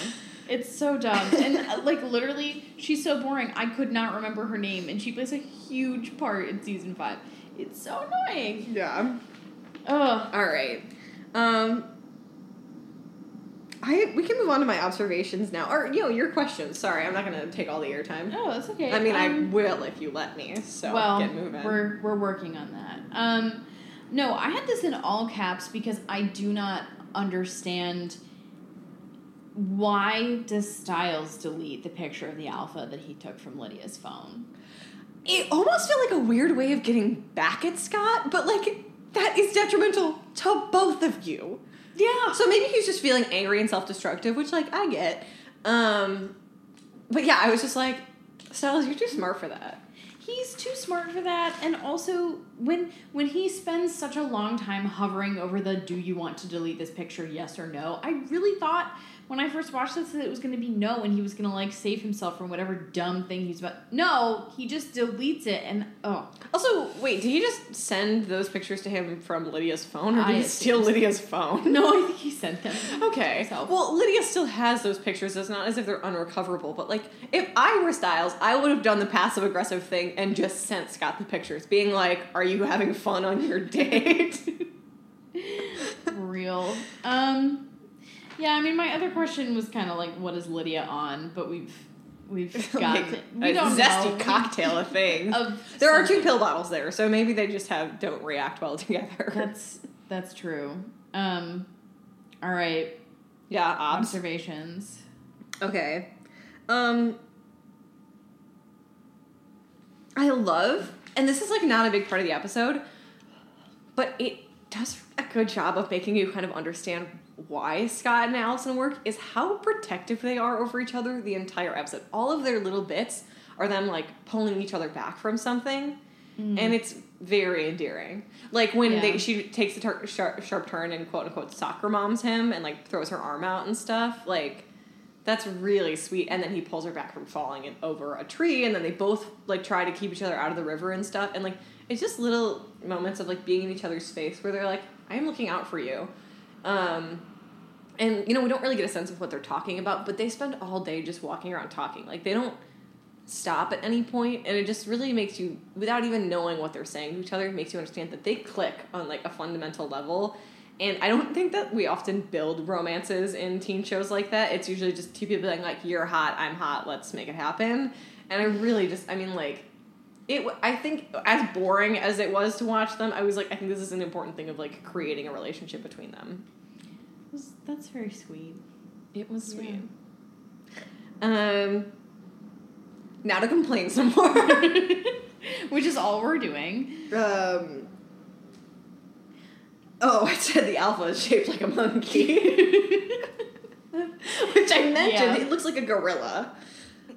It's so dumb. And uh, like literally, she's so boring. I could not remember her name, and she plays a huge part in season five. It's so annoying. yeah. Ugh. All right. Um. I we can move on to my observations now, or you know your questions. Sorry, I'm not gonna take all the airtime. Oh, that's okay. I mean, I Um, will if you let me. So well, get moving. we're we're working on that. Um, no, I had this in all caps because I do not understand why does Stiles delete the picture of the alpha that he took from Lydia's phone. It almost felt like a weird way of getting back at Scott, but like that is detrimental to both of you. Yeah. So maybe he's just feeling angry and self-destructive, which like I get. Um but yeah, I was just like, Stiles, you're too smart for that. He's too smart for that, and also when when he spends such a long time hovering over the "Do you want to delete this picture? Yes or no?" I really thought when I first watched this it was going to be no, and he was going to like save himself from whatever dumb thing he's about. No, he just deletes it, and oh, Also, wait, did he just send those pictures to him from Lydia's phone, or did I he steal. Lydia's phone? no, I think he sent them. Okay. himself. Well, Lydia still has those pictures. It's not as if they're unrecoverable. But like, if I were Stiles, I would have done the passive aggressive thing and just sent Scott the pictures, being like, "Are you having fun on your date?" real. Um, yeah, I mean, my other question was kind of like, what is Lydia on? But we've we've gotten like, we a zesty know. cocktail of things. Of there are two something. pill bottles there, so maybe they just have don't react well together. That's that's true. Um, all right, yeah, obs. observations. Okay. Um I love and this is like not a big part of the episode, but it does a good job of making you kind of understand why Scott and Allison work is how protective they are over each other the entire episode. All of their little bits are them like pulling each other back from something. Mm. And it's very endearing. Like when Yeah. they she takes a tur- sharp, sharp turn and quote unquote soccer moms him and like throws her arm out and stuff. Like that's really sweet. And then he pulls her back from falling and over a tree, and then they both like try to keep each other out of the river and stuff. And like it's just little moments of like being in each other's space where they're like, "I am looking out for you." Um, and you know we don't really get a sense of what they're talking about, but they spend all day just walking around talking. Like they don't stop at any point, and it just really makes you, without even knowing what they're saying to each other, makes you understand that they click on like a fundamental level. And I don't think that we often build romances in teen shows like that. It's usually just two people being like, "You're hot, I'm hot, let's make it happen." And I really just, I mean, like, it. I think as boring as it was to watch them, I was like, I think this is an important thing of like creating a relationship between them. Was- That's very sweet. It was Yeah. sweet. Um. Now to complain some more. Which is all we're doing. um. Oh, I said the alpha is shaped like a monkey. Which I mentioned, Yeah. it looks like a gorilla.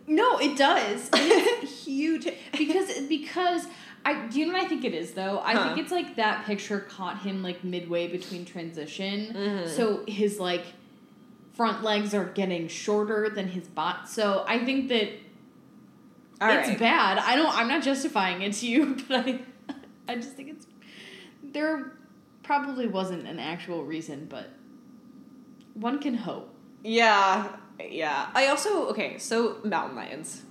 No, it does. It's huge because because I do you know what I think it is though? I Huh. think it's like that picture caught him like midway between transition. Mhm. So his like front legs are getting shorter than his bot. So I think that All it's right. bad. I don't I'm not justifying it to you, but I I just think it's there probably wasn't an actual reason, but one can hope. Yeah, yeah. I also okay. So mountain lions.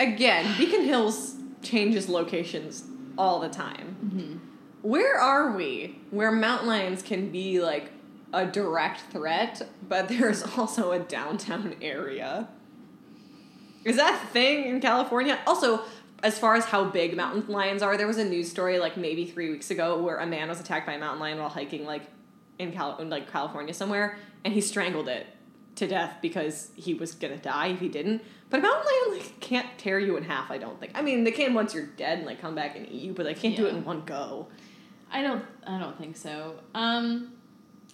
Again, Beacon Hills changes locations all the time. Mm-hmm. Where are we? Where mountain lions can be like a direct threat, but there's also a downtown area. Is that a thing in California? Also, as far as how big mountain lions are, there was a news story like maybe three weeks ago where a man was attacked by a mountain lion while hiking like in Cal- in, like California somewhere, and he strangled it to death because he was gonna die if he didn't. But a mountain lion like can't tear you in half. I don't think. I mean, they can once you're dead and like come back and eat you, but they can't do it in one go. I don't. I don't think so. Um,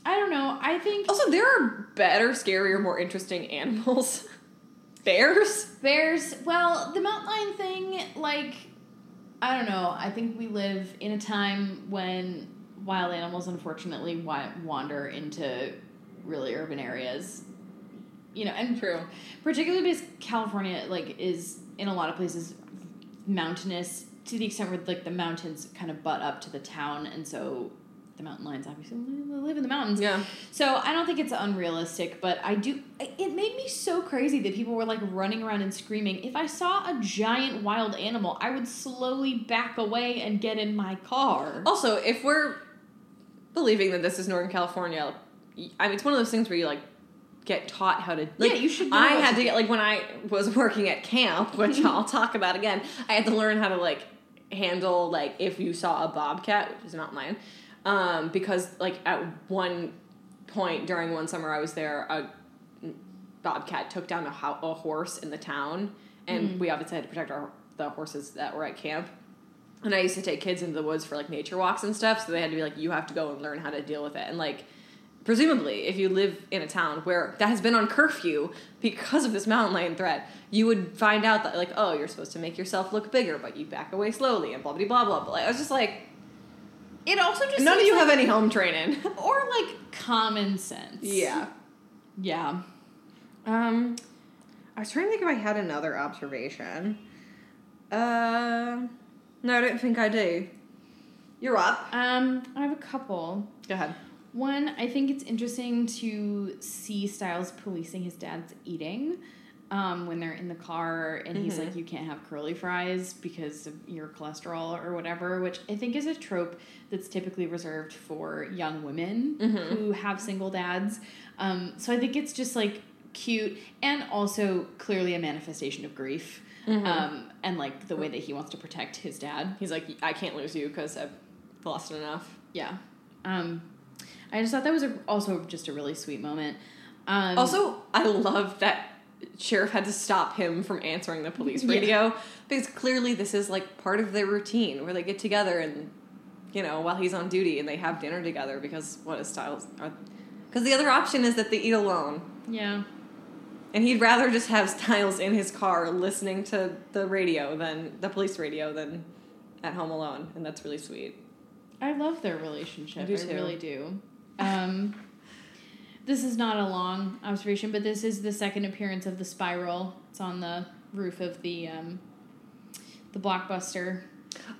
I don't know. I think Also, there are better, scarier, more interesting animals. Bears. bears. Well, the mountain lion thing, like, I don't know. I think we live in a time when wild animals, unfortunately, wander into really urban areas. You know, and True. particularly because California like is in a lot of places mountainous to the extent where like the mountains kind of butt up to the town and so the mountain lions obviously live in the mountains Yeah. so i don't think it's unrealistic but i do it made me so crazy that people were like running around and screaming if i saw a giant wild animal i would slowly back away and get in my car Also, if we're believing that this is Northern California, I mean, it's one of those things where you like get taught how to. Like, Yeah, you should I had to get like when I was working at camp, which I'll talk about again. I had to learn how to like handle like if you saw a bobcat, which is not mine, um, because like at one point during one summer I was there, a bobcat took down a, ho- a horse in the town, and we obviously had to protect our the horses that were at camp. And I used to take kids into the woods for like nature walks and stuff, so they had to be like, you have to go and learn how to deal with it. And like, presumably, if you live in a town where that has been on curfew because of this mountain lion threat, you would find out that like, oh, you're supposed to make yourself look bigger, but you back away slowly and blah blah blah blah blah. I was just like, it also just none of you like- have any home training. or like common sense yeah. yeah Um, I was trying to think if I had another observation. Uh, no, I don't think I do. You're up. Um, I have a couple. Go ahead. One, I think it's interesting to see Stiles policing his dad's eating um, when they're in the car and he's Mhm. like, you can't have curly fries because of your cholesterol or whatever, which I think is a trope that's typically reserved for young women Mhm. who have single dads. Um, so I think it's just like cute and also clearly a manifestation of grief. Mhm. Um, and like the way that he wants to protect his dad. He's like, I can't lose you because I've lost enough. Yeah. Um, I just thought that was a, also just a really sweet moment. Um, Also, I love that sheriff had to stop him from answering the police Yeah. radio because clearly this is like part of their routine where they get together and you know while he's on duty and they have dinner together because what is Stiles? Because the other option is that they eat alone. yeah, And he'd rather just have Stiles in his car listening to the radio than the police radio than at home alone, and that's really sweet. I love their relationship. I do I, really do. Um, this is not a long observation, but this is the second appearance of the spiral. It's on the roof of the um, the blockbuster.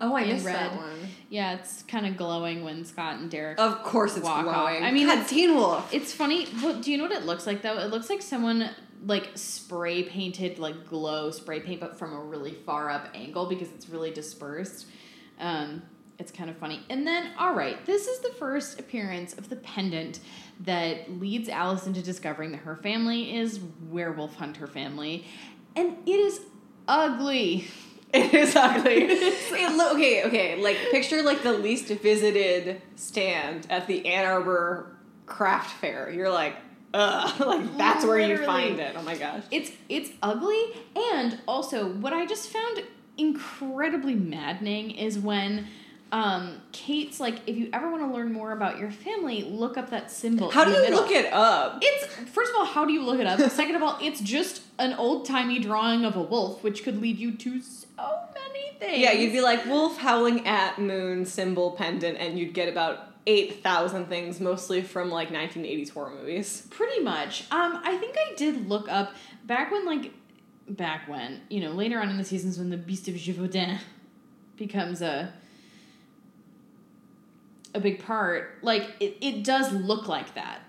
Oh, I missed that one. Yeah, it's kind of glowing when Scott and Derek. Of course, it's Walk off. glowing. I mean, God, it's- Teen Wolf. It's funny. What, do you know what it looks like though? It looks like someone like spray painted like glow spray paint, but from a really far up angle because it's really dispersed. Um, it's kind of funny. And then, all right, this is the first appearance of the pendant that leads Alice into discovering that her family is werewolf hunter family, and it is ugly. It is ugly. It lo- okay, okay. Like picture like the least visited stand at the Ann Arbor craft fair. You're like, ugh, like that's where you find it. Oh my gosh. It's it's ugly, and also what I just found incredibly maddening is when um, Kate's like, if you ever want to learn more about your family, look up that symbol. How do you middle. look it up? It's first of all, how do you look it up? Second of all, it's just an old timey drawing of a wolf, which could lead you to so many things. Yeah, you'd be like wolf howling at moon symbol pendant, and you'd get about eight thousand things, mostly from like 1980s horror movies. Pretty much. Um, I think I did look up back when, like, back when you know, later on in the seasons when the Beast of Gévaudan becomes a a big part. Like, it, it does look like that.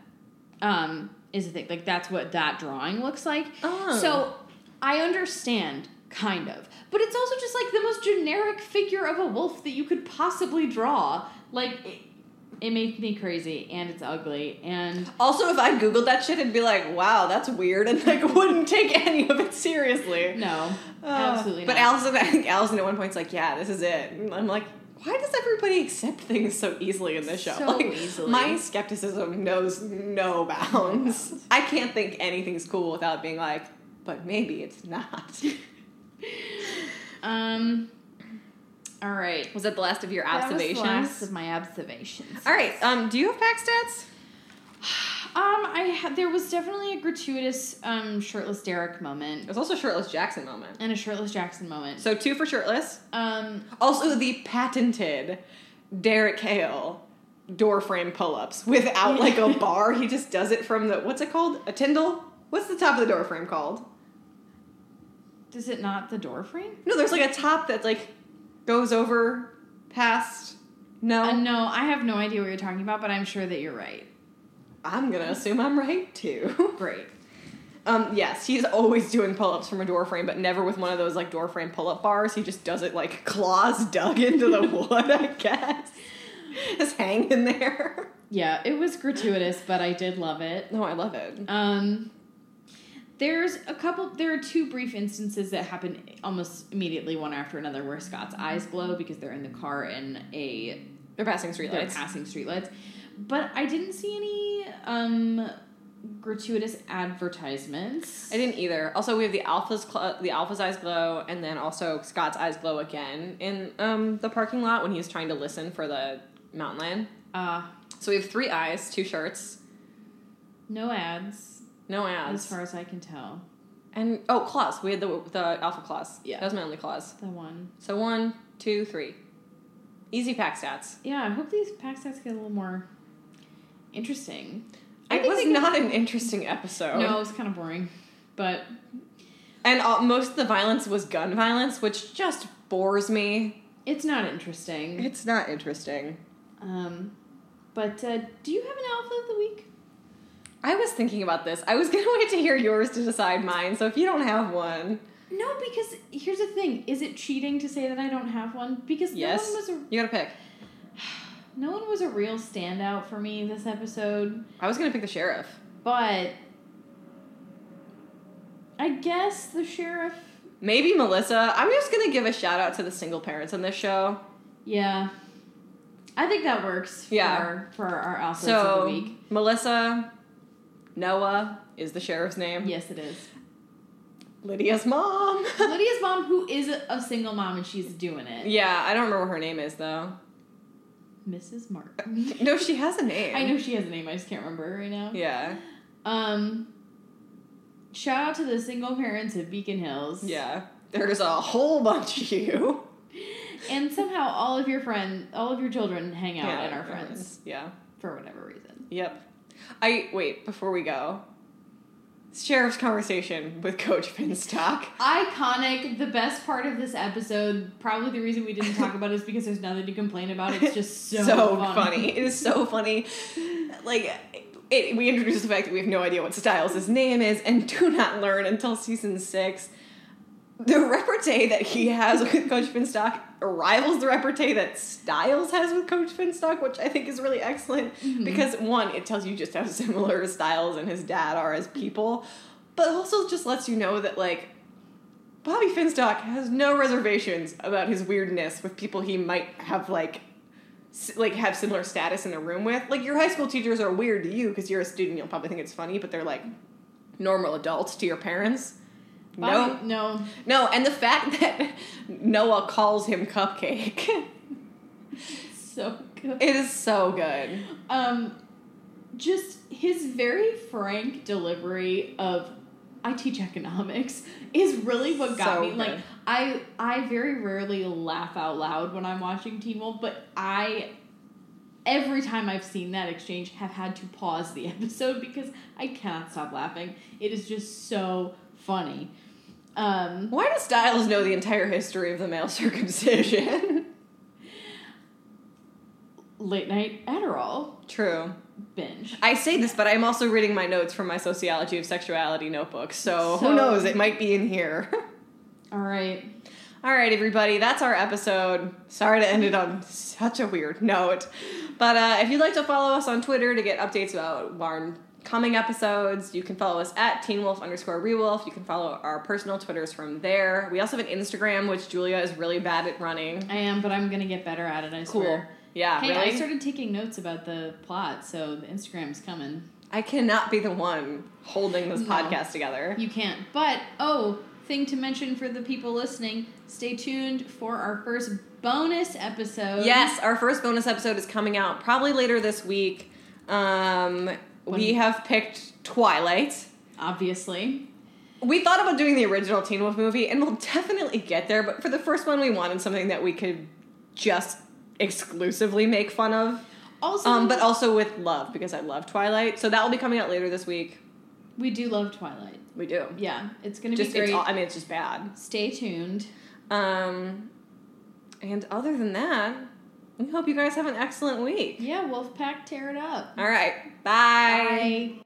Um, is the thing like that's what that drawing looks like. Oh. So I understand, kind of, but it's also just like the most generic figure of a wolf that you could possibly draw. Like. It, it made me crazy, and it's ugly, and Also, if I googled that shit, I'd be like, "Wow, that's weird," and like wouldn't take any of it seriously. No, Uh, absolutely But not. Allison, I think Allison at one point's like, "Yeah, this is it." And I'm like, why does everybody accept things so easily in this show? So like, easily. My skepticism knows no bounds. I can't think anything's cool without being like, but maybe it's not. Um. All right. Was that the last of your That was the observations? last of my observations. All right. Um, do you have pack stats? Um, I had there was definitely a gratuitous um shirtless Derek moment There's also a shirtless Jackson moment. and a shirtless Jackson moment. So two for shirtless. Um, Also the patented Derek Hale door frame pull ups without like a bar. He just does it from the what's it called? A Tyndall? What's the top of the door frame called? is it not the door frame? No, there's like a top that like goes over past. No, Uh, no, I have no idea what you're talking about, but I'm sure that you're right. I'm gonna assume I'm right too. Great. Um, yes, he's always doing pull ups from a door frame, but never with one of those like door frame pull up bars. He just does it like claws dug into the wood, I guess. Just hanging there. Yeah, it was gratuitous, but I did love it. No, I love it. Um, there's a couple. There are two brief instances that happen almost immediately, one after another, where Scott's eyes glow because they're in the car in a They're passing street they're passing streetlights. But I didn't see any um, gratuitous advertisements. I didn't either. Also, we have the alpha's cl- the alpha's eyes glow, and then also Scott's eyes glow again in um, the parking lot when he's trying to listen for the mountain lion. Uh, So we have three eyes, two shirts, no ads, no ads, as far as I can tell. and oh claws. We had the the alpha claws. Yeah. that was my only claws. The one. So one, two, three. Easy pack stats. Yeah, I hope these pack stats get a little more interesting. I It was not an interesting episode. No, it was kind of boring. But and uh, most of the violence was gun violence, which just bores me. it's not interesting. It's not interesting. Um, but uh, do you have an alpha of the week? I was thinking about this. I was gonna wait to hear yours to decide mine. So if you don't have one, No, because here's the thing: is it cheating to say that I don't have one? Because yes, no one was a you gotta pick. No one was a real standout for me this episode. I was gonna pick the sheriff. But I guess the sheriff. Maybe Melissa. I'm just gonna give a shout out to the single parents on this show. Yeah, I think that works. Yeah. For, for our alphas of the week. Melissa, Noah is the sheriff's name. Yes, it is. Lydia's mom. Lydia's mom, who is a, a single mom, and she's doing it. yeah, I don't remember what her name is though. Mrs. Martin. No, she has a name. I know she has a name. I just can't remember right now. Yeah, Um, shout out to the single parents of Beacon Hills. yeah. There's a whole bunch of you. And somehow all of your friends, all of your children hang out yeah, and are friends Yeah. for whatever reason. Yep. I wait before we go. Sheriff's conversation with Coach Finstock. Iconic. The best part of this episode, probably the reason we didn't talk about it is because there's nothing to complain about. It's just so, funny. It is so funny. Like it, we introduce the fact that we have no idea what Stiles' name is, and do not learn until season six. The repartee that he has with Coach Finstock rivals the repartee that Stiles has with Coach Finstock, which I think is really excellent mm-hmm. because one, it tells you just how similar Stiles and his dad are as people, but also just lets you know that like Bobby Finstock has no reservations about his weirdness with people he might have like like have similar status in a room with. Like your high school teachers are weird to you because you're a student, you'll probably think it's funny, but they're like normal adults to your parents. No, no. no, and the fact that Noah calls him Cupcake, So good. it is so good. Um, just his very frank delivery of "I teach economics" is really what got So me. Like. I, I very rarely laugh out loud when I'm watching Teen Wolf, but I, every time I've seen that exchange, have had to pause the episode because I cannot stop laughing. It is just so funny. Um, Why does Styles know the entire history of the male circumcision? late night Adderall True. binge. I say this, but I'm also reading my notes from my sociology of sexuality notebook, so, So- who knows? It might be in here. All right. All right, everybody, that's our episode. Sorry to end it on such a weird note. But uh, if you'd like to follow us on Twitter to get updates about our coming episodes. You can follow us at Teen Wolf underscore Rewolf. You can follow our personal Twitters from there. We also have an Instagram, which Julia is really bad at running. I am, but I'm gonna get better at it. I Cool. swear. Yeah, Hey, really. I started taking notes about the plot, so the Instagram's coming. I cannot be the one holding this No. podcast together. You can't. But oh, thing to mention for the people listening: stay tuned for our first bonus episode. Yes, our first bonus episode is coming out probably later this week. Um, we have picked Twilight. obviously. We thought about doing the original Teen Wolf movie, and we'll definitely get there. But for the first one, we wanted something that we could just exclusively make fun of, Also, um, but also with love because I love Twilight. So that will be coming out later this week. we do love Twilight. We do. Yeah, it's gonna be great. All, I mean, it's just bad. stay tuned. Um, and other than that, we hope you guys have an excellent week. Yeah, Wolfpack, tear it up. All right. Bye. Bye.